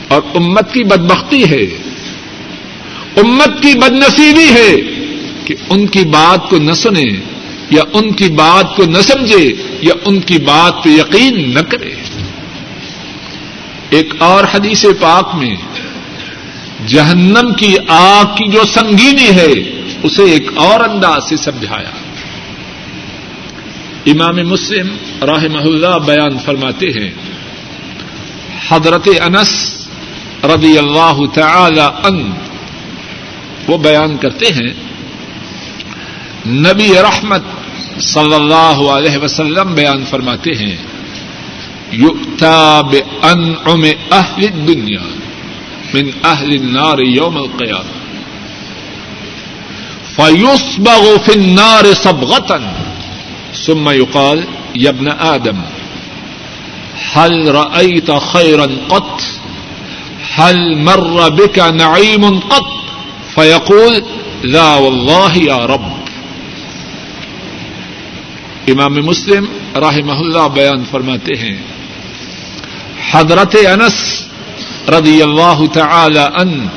اور امت کی بدبختی ہے۔ امت کی بد نصیبی ہے کہ ان کی بات کو نہ سنے یا ان کی بات کو نہ سمجھے یا ان کی بات پہ یقین نہ کرے۔ ایک اور حدیث پاک میں جہنم کی آگ کی جو سنگینی ہے، اسے ایک اور انداز سے سمجھایا۔ امام مسلم راہ اللہ بیان فرماتے ہیں، حضرت انس رضی اللہ تعالی ان وہ بیان کرتے ہیں، نبی رحمت صلی اللہ علیہ وسلم بیان فرماتے ہیں یقتا بانعم اہل الدنیا۔ من اہل النار یوم القیامہ فیصبغ فی النار صبغتا ثم يقال یبن آدم حل رأيت خيرا قط؟ حل مر بك نعيم قط؟ فيقول لا والله يا رب. امام مسلم رحمہ اللہ بیان فرماتے ہیں، حضرت انس رضی اللہ تعالی ان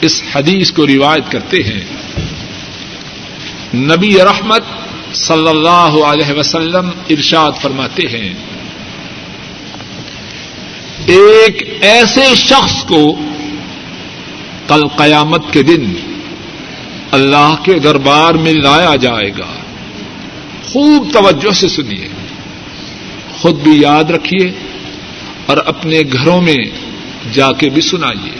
اس حدیث کو روایت کرتے ہیں۔ نبی رحمت صلی اللہ علیہ وسلم ارشاد فرماتے ہیں۔ ایک ایسے شخص کو کل قیامت کے دن اللہ کے دربار میں لایا جائے گا۔ خوب توجہ سے سنیے۔ خود بھی یاد رکھیے اور اپنے گھروں میں جا کے بھی سنائیے۔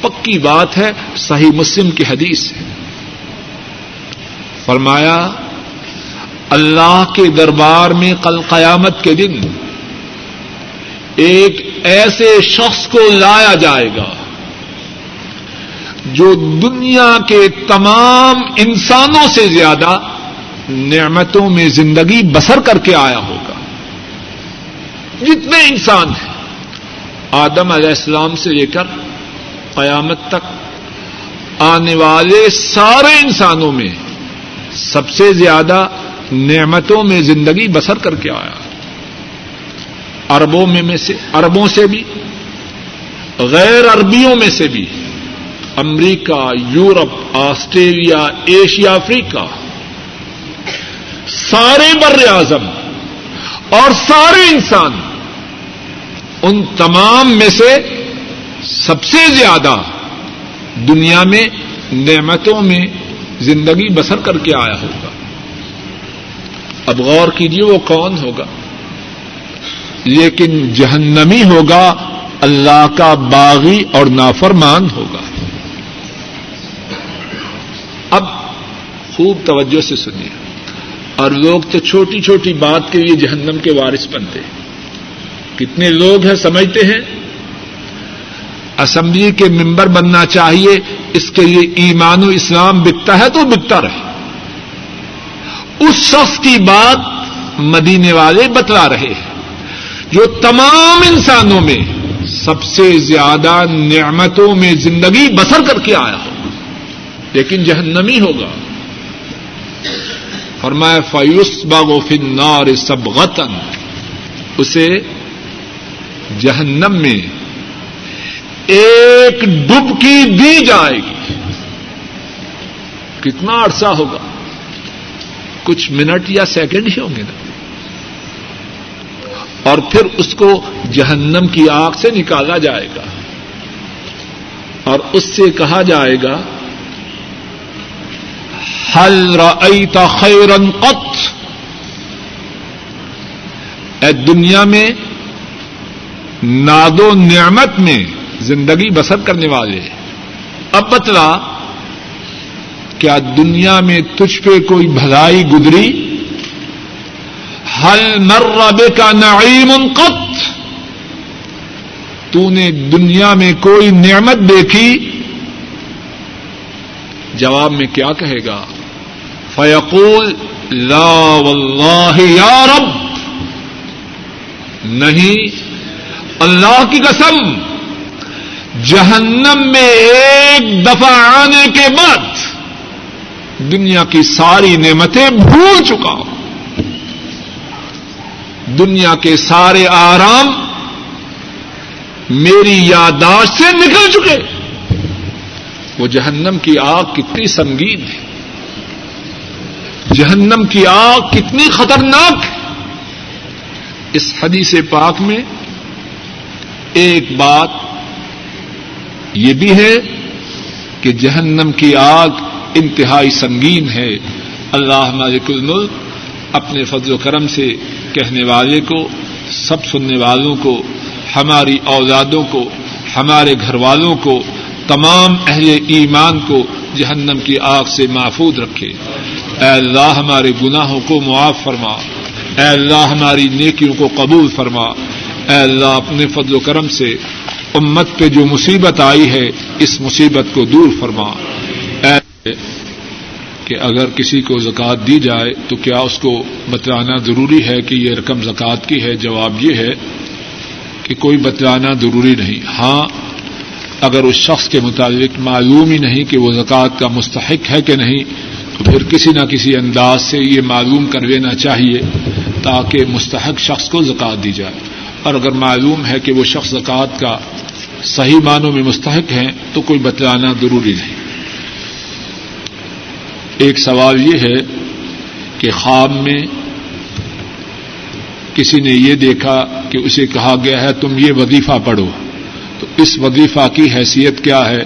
پکی بات ہے، صحیح مسلم کی حدیث ہے۔ فرمایا، اللہ کے دربار میں کل قیامت کے دن ایک ایسے شخص کو لایا جائے گا جو دنیا کے تمام انسانوں سے زیادہ نعمتوں میں زندگی بسر کر کے آیا ہوگا۔ جتنے انسان ہیں۔ آدم علیہ السلام سے لے کر قیامت تک آنے والے سارے انسانوں میں سب سے زیادہ نعمتوں میں زندگی بسر کر کے آیا۔ اربوں میں سے اربوں سے بھی، غیر عربیوں میں سے بھی، امریکہ، یورپ، آسٹریلیا، ایشیا، افریقہ، سارے بر اعظم اور سارے انسان ان تمام میں سے سب سے زیادہ دنیا میں نعمتوں میں زندگی بسر کر کے آیا ہوگا۔ اب غور کیجیے وہ کون ہوگا۔ لیکن جہنمی ہوگا، اللہ کا باغی اور نافرمان ہوگا۔ اب خوب توجہ سے سنیے۔ اور لوگ تو چھوٹی چھوٹی بات کے لیے جہنم کے وارث بنتے ہیں۔ کتنے لوگ ہیں سمجھتے ہیں؟ اسمبلی کے ممبر بننا چاہیے، اس کے لیے ایمان و اسلام بکتا ہے تو بکتا رہے۔ اس شخص کی بات مدینے والے بتلا رہے ہیں۔ جو تمام انسانوں میں سب سے زیادہ نعمتوں میں زندگی بسر کر کے آیا ہوگا لیکن جہنمی ہوگا۔ فرمایا فیوس باغ فنار سب اسے جہنم میں ایک ڈبکی دی جائے گی۔ کتنا عرصہ ہوگا؟ کچھ منٹ یا سیکنڈ ہی ہوں گے نا۔ اور پھر اس کو جہنم کی آگ سے نکالا جائے گا۔ اور اس سے کہا جائے گا حل رأیت خیرن قط اے دنیا میں ناد و نعمت میں زندگی بسر کرنے والے۔ اب بتلا، کیا دنیا میں تجھ پہ کوئی بھلائی گزری؟ حل مر کا نعیم قط۔ تو نے دنیا میں کوئی نعمت دیکھی؟ جواب میں کیا کہے گا؟ فیقول، لا واللہ یا رب۔ نہیں اللہ کی قسم، جہنم میں ایک دفعہ آنے کے بعد دنیا کی ساری نعمتیں بھول چکا ہوں۔ دنیا کے سارے آرام میری یاداشت سے نکل چکے۔ وہ جہنم کی آگ کتنی سنگین ہے۔ جہنم کی آگ کتنی خطرناک ہے۔ اس حدیث پاک میں ایک بات یہ بھی ہے کہ جہنم کی آگ انتہائی سنگین ہے۔ اللہ مالک الملک اپنے فضل و کرم سے کہنے والے کو، سب سننے والوں کو، ہماری اولادوں کو، ہمارے گھر والوں کو، تمام اہل ایمان کو جہنم کی آگ سے محفوظ رکھے۔ اے اللہ ہمارے گناہوں کو معاف فرما۔ اے اللہ ہماری نیکیوں کو قبول فرما۔ اے اللہ، اپنے فضل و کرم سے امت پہ جو مصیبت آئی ہے، اس مصیبت کو دور فرما۔ اے کہ اگر کسی کو زکوٰۃ دی جائے، تو کیا اس کو بتلانا ضروری ہے کہ یہ رقم زکوٰۃ کی ہے؟ جواب یہ ہے کہ کوئی بتلانا ضروری نہیں۔ ہاں اگر اس شخص کے متعلق معلوم ہی نہیں کہ وہ زکوٰۃ کا مستحق ہے کہ نہیں، تو پھر کسی نہ کسی انداز سے یہ معلوم کر لینا چاہیے تاکہ مستحق شخص کو زکوٰۃ دی جائے۔ اور اگر معلوم ہے کہ وہ شخص زکوٰۃ کا صحیح معنوں میں مستحق ہیں، تو کوئی بتلانا ضروری نہیں۔ ایک سوال یہ ہے کہ خواب میں کسی نے یہ دیکھا کہ اسے کہا گیا ہے، تم یہ وظیفہ پڑھو۔ تو اس وظیفہ کی حیثیت کیا ہے؟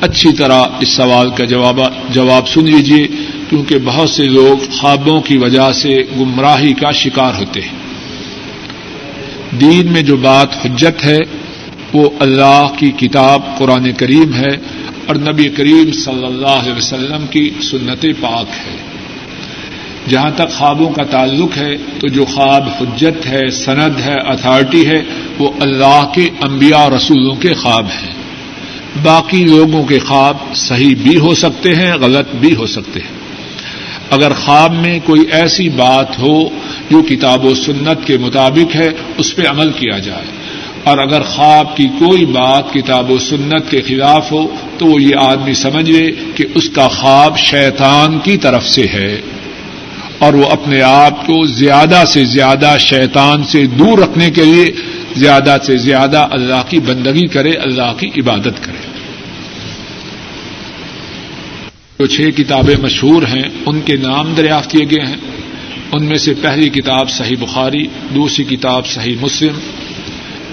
اچھی طرح اس سوال کا جواب جواب سن لیجیے کیونکہ بہت سے لوگ خوابوں کی وجہ سے گمراہی کا شکار ہوتے ہیں۔ دین میں جو بات حجت ہے، وہ اللہ کی کتاب قرآن کریم ہے اور نبی کریم صلی اللہ علیہ وسلم کی سنت پاک ہے۔ جہاں تک خوابوں کا تعلق ہے، تو جو خواب حجت ہے، سند ہے، اتھارٹی ہے، وہ اللہ کے انبیاء رسولوں کے خواب ہیں۔ باقی لوگوں کے خواب صحیح بھی ہو سکتے ہیں، غلط بھی ہو سکتے ہیں۔ اگر خواب میں کوئی ایسی بات ہو جو کتاب و سنت کے مطابق ہے، اس پہ عمل کیا جائے۔ اور اگر خواب کی کوئی بات کتاب و سنت کے خلاف ہو، تو وہ یہ آدمی سمجھ لے کہ اس کا خواب شیطان کی طرف سے ہے۔ اور وہ اپنے آپ کو زیادہ سے زیادہ شیطان سے دور رکھنے کے لیے، زیادہ سے زیادہ اللہ کی بندگی کرے، اللہ کی عبادت کرے۔ جو چھ کتابیں مشہور ہیں، ان کے نام دریافت کیے گئے ہیں۔ ان میں سے پہلی کتاب صحیح بخاری، دوسری کتاب صحیح مسلم،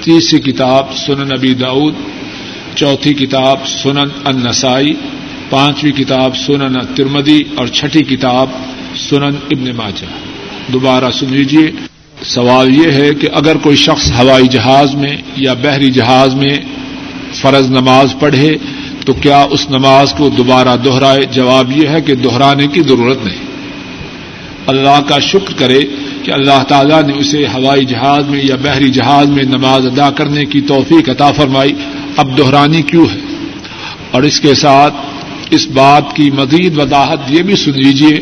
تیسری کتاب سنن نبی داود چوتھی کتاب سنن النسائی، پانچویں کتاب سنن ترمدی اور چھٹی کتاب سنن ابن ماجہ۔ دوبارہ سن لیجیے سوال یہ ہے کہ اگر کوئی شخص ہوائی جہاز میں یا بحری جہاز میں فرض نماز پڑھے تو کیا اس نماز کو دوبارہ دوہرائے جواب یہ ہے کہ دوہرانے کی ضرورت نہیں۔ اللہ کا شکر کرے کہ اللہ تعالیٰ نے اسے ہوائی جہاز میں یا بحری جہاز میں نماز ادا کرنے کی توفیق عطا فرمائی۔ اب دہرانی کیوں ہے؟ اور اس کے ساتھ اس بات کی مزید وضاحت یہ بھی سن لیجیے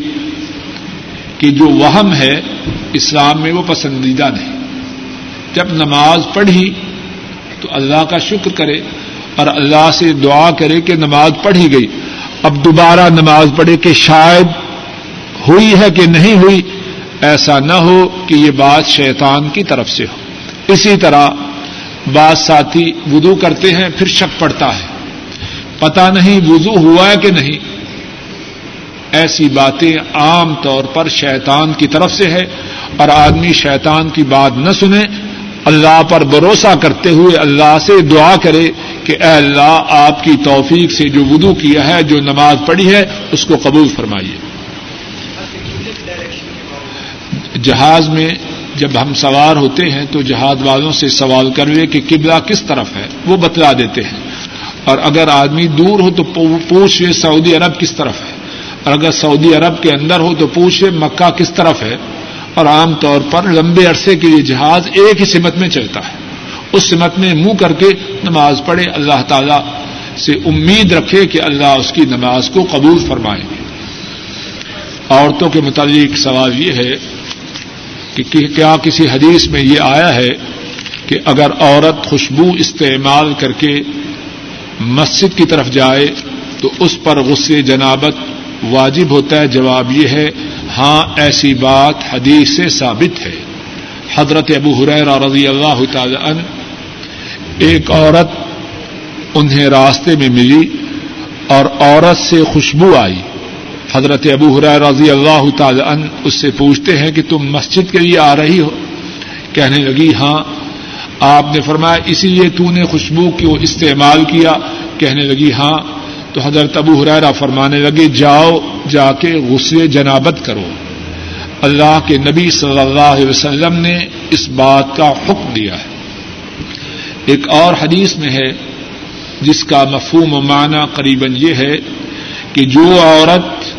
کہ جو وہم ہے اسلام میں وہ پسندیدہ نہیں۔ جب نماز پڑھی تو اللہ کا شکر کرے اور اللہ سے دعا کرے کہ نماز پڑھی گئی۔ اب دوبارہ نماز پڑھے کہ شاید ہوئی ہے کہ نہیں ہوئی، ایسا نہ ہو کہ یہ بات شیطان کی طرف سے ہو۔ اسی طرح بعض ساتھی وضو کرتے ہیں، پھر شک پڑتا ہے۔ پتا نہیں وضو ہوا ہے کہ نہیں۔ ایسی باتیں عام طور پر شیطان کی طرف سے ہے۔ اور آدمی شیطان کی بات نہ سنے، اللہ پر بھروسہ کرتے ہوئے اللہ سے دعا کرے کہ اے اللہ، آپ کی توفیق سے جو وضو کیا ہے، جو نماز پڑھی ہے، اس کو قبول فرمائیے۔ جہاز میں جب ہم سوار ہوتے ہیں، تو جہاز والوں سے سوال کر لے کہ قبلہ کس طرف ہے؟ وہ بتلا دیتے ہیں۔ اور اگر آدمی دور ہو، تو پوچھ لے سعودی عرب کس طرف ہے۔ اور اگر سعودی عرب کے اندر ہو، تو پوچھ لے مکہ کس طرف ہے۔ اور عام طور پر لمبے عرصے کے لیے جہاز ایک ہی سمت میں چلتا ہے۔ اس سمت میں منہ کر کے نماز پڑھے۔ اللہ تعالی سے امید رکھے کہ اللہ اس کی نماز کو قبول فرمائے۔ عورتوں کے متعلق سوال یہ ہے کہ کیا کسی حدیث میں یہ آیا ہے کہ اگر عورت خوشبو استعمال کر کے مسجد کی طرف جائے تو اس پر غصے جنابت واجب ہوتا ہے؟ جواب یہ ہے ہاں ایسی بات حدیث سے ثابت ہے۔ حضرت ابو حریر رضی اللہ تعالی عنہ ایک عورت انہیں راستے میں ملی اور عورت سے خوشبو آئی۔ حضرت ابو حریر رضی اللہ تعالی عنہ اس سے پوچھتے ہیں کہ تم مسجد کے لیے آ رہی ہو؟ کہنے لگی ہاں۔ آپ نے فرمایا اسی لیے تو نے خوشبو کو استعمال کیا۔ کہنے لگی ہاں۔ تو حضرت ابو حرارا فرمانے لگے، جاؤ، جا کے غسل جنابت کرو۔ اللہ کے نبی صلی اللہ علیہ وسلم نے اس بات کا حکم دیا ہے۔ ایک اور حدیث میں ہے، جس کا مفہوم و معنی قریباً یہ ہے کہ جو عورت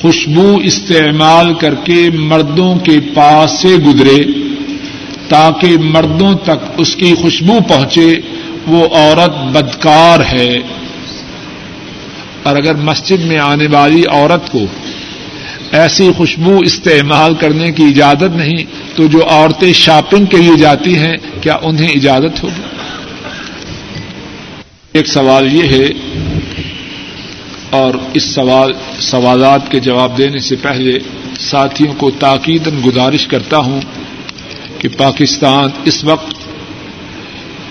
خوشبو استعمال کر کے مردوں کے پاس سے گزرے، تاکہ مردوں تک اس کی خوشبو پہنچے، وہ عورت بدکار ہے۔ اور اگر مسجد میں آنے والی عورت کو ایسی خوشبو استعمال کرنے کی اجازت نہیں تو جو عورتیں شاپنگ کے لیے جاتی ہیں، کیا انہیں اجازت ہوگی؟ ایک سوال یہ ہے اور اس سوال، سوالات کے جواب دینے سے پہلے ساتھیوں کو تاکید گزارش کرتا ہوں کہ پاکستان اس وقت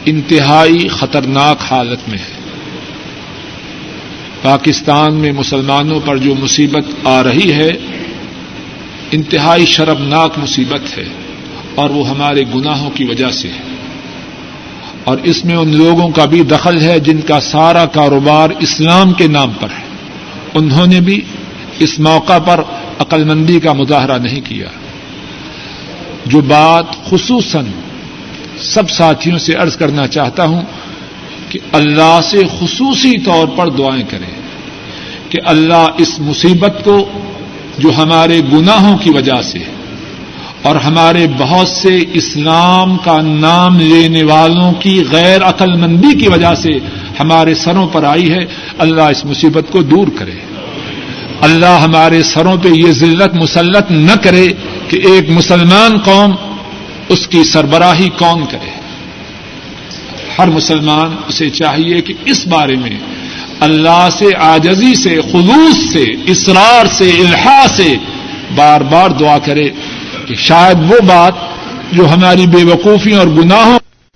انتہائی خطرناک حالت میں ہے۔ پاکستان میں مسلمانوں پر جو مصیبت آ رہی ہے، انتہائی شرمناک مصیبت ہے اور وہ ہمارے گناہوں کی وجہ سے ہے۔ اور اس میں ان لوگوں کا بھی دخل ہے جن کا سارا کاروبار اسلام کے نام پر ہے۔ انہوں نے بھی اس موقع پر عقلمندی کا مظاہرہ نہیں کیا۔ جو بات خصوصاً سب ساتھیوں سے عرض کرنا چاہتا ہوں کہ اللہ سے خصوصی طور پر دعائیں کریں۔ کہ اللہ اس مصیبت کو جو ہمارے گناہوں کی وجہ سے اور ہمارے بہت سے اسلام کا نام لینے والوں کی غیر عقل مندی کی وجہ سے ہمارے سروں پر آئی ہے، اللہ اس مصیبت کو دور کرے۔ اللہ ہمارے سروں پہ یہ ذلت مسلط نہ کرے کہ ایک مسلمان قوم اس کی سربراہی کون کرے۔ ہر مسلمان اسے چاہیے کہ اس بارے میں اللہ سے آجزی سے، خلوص سے اسرار سے الحا سے بار بار دعا کرے کہ شاید وہ بات جو ہماری بے وقوفی اور گناہوں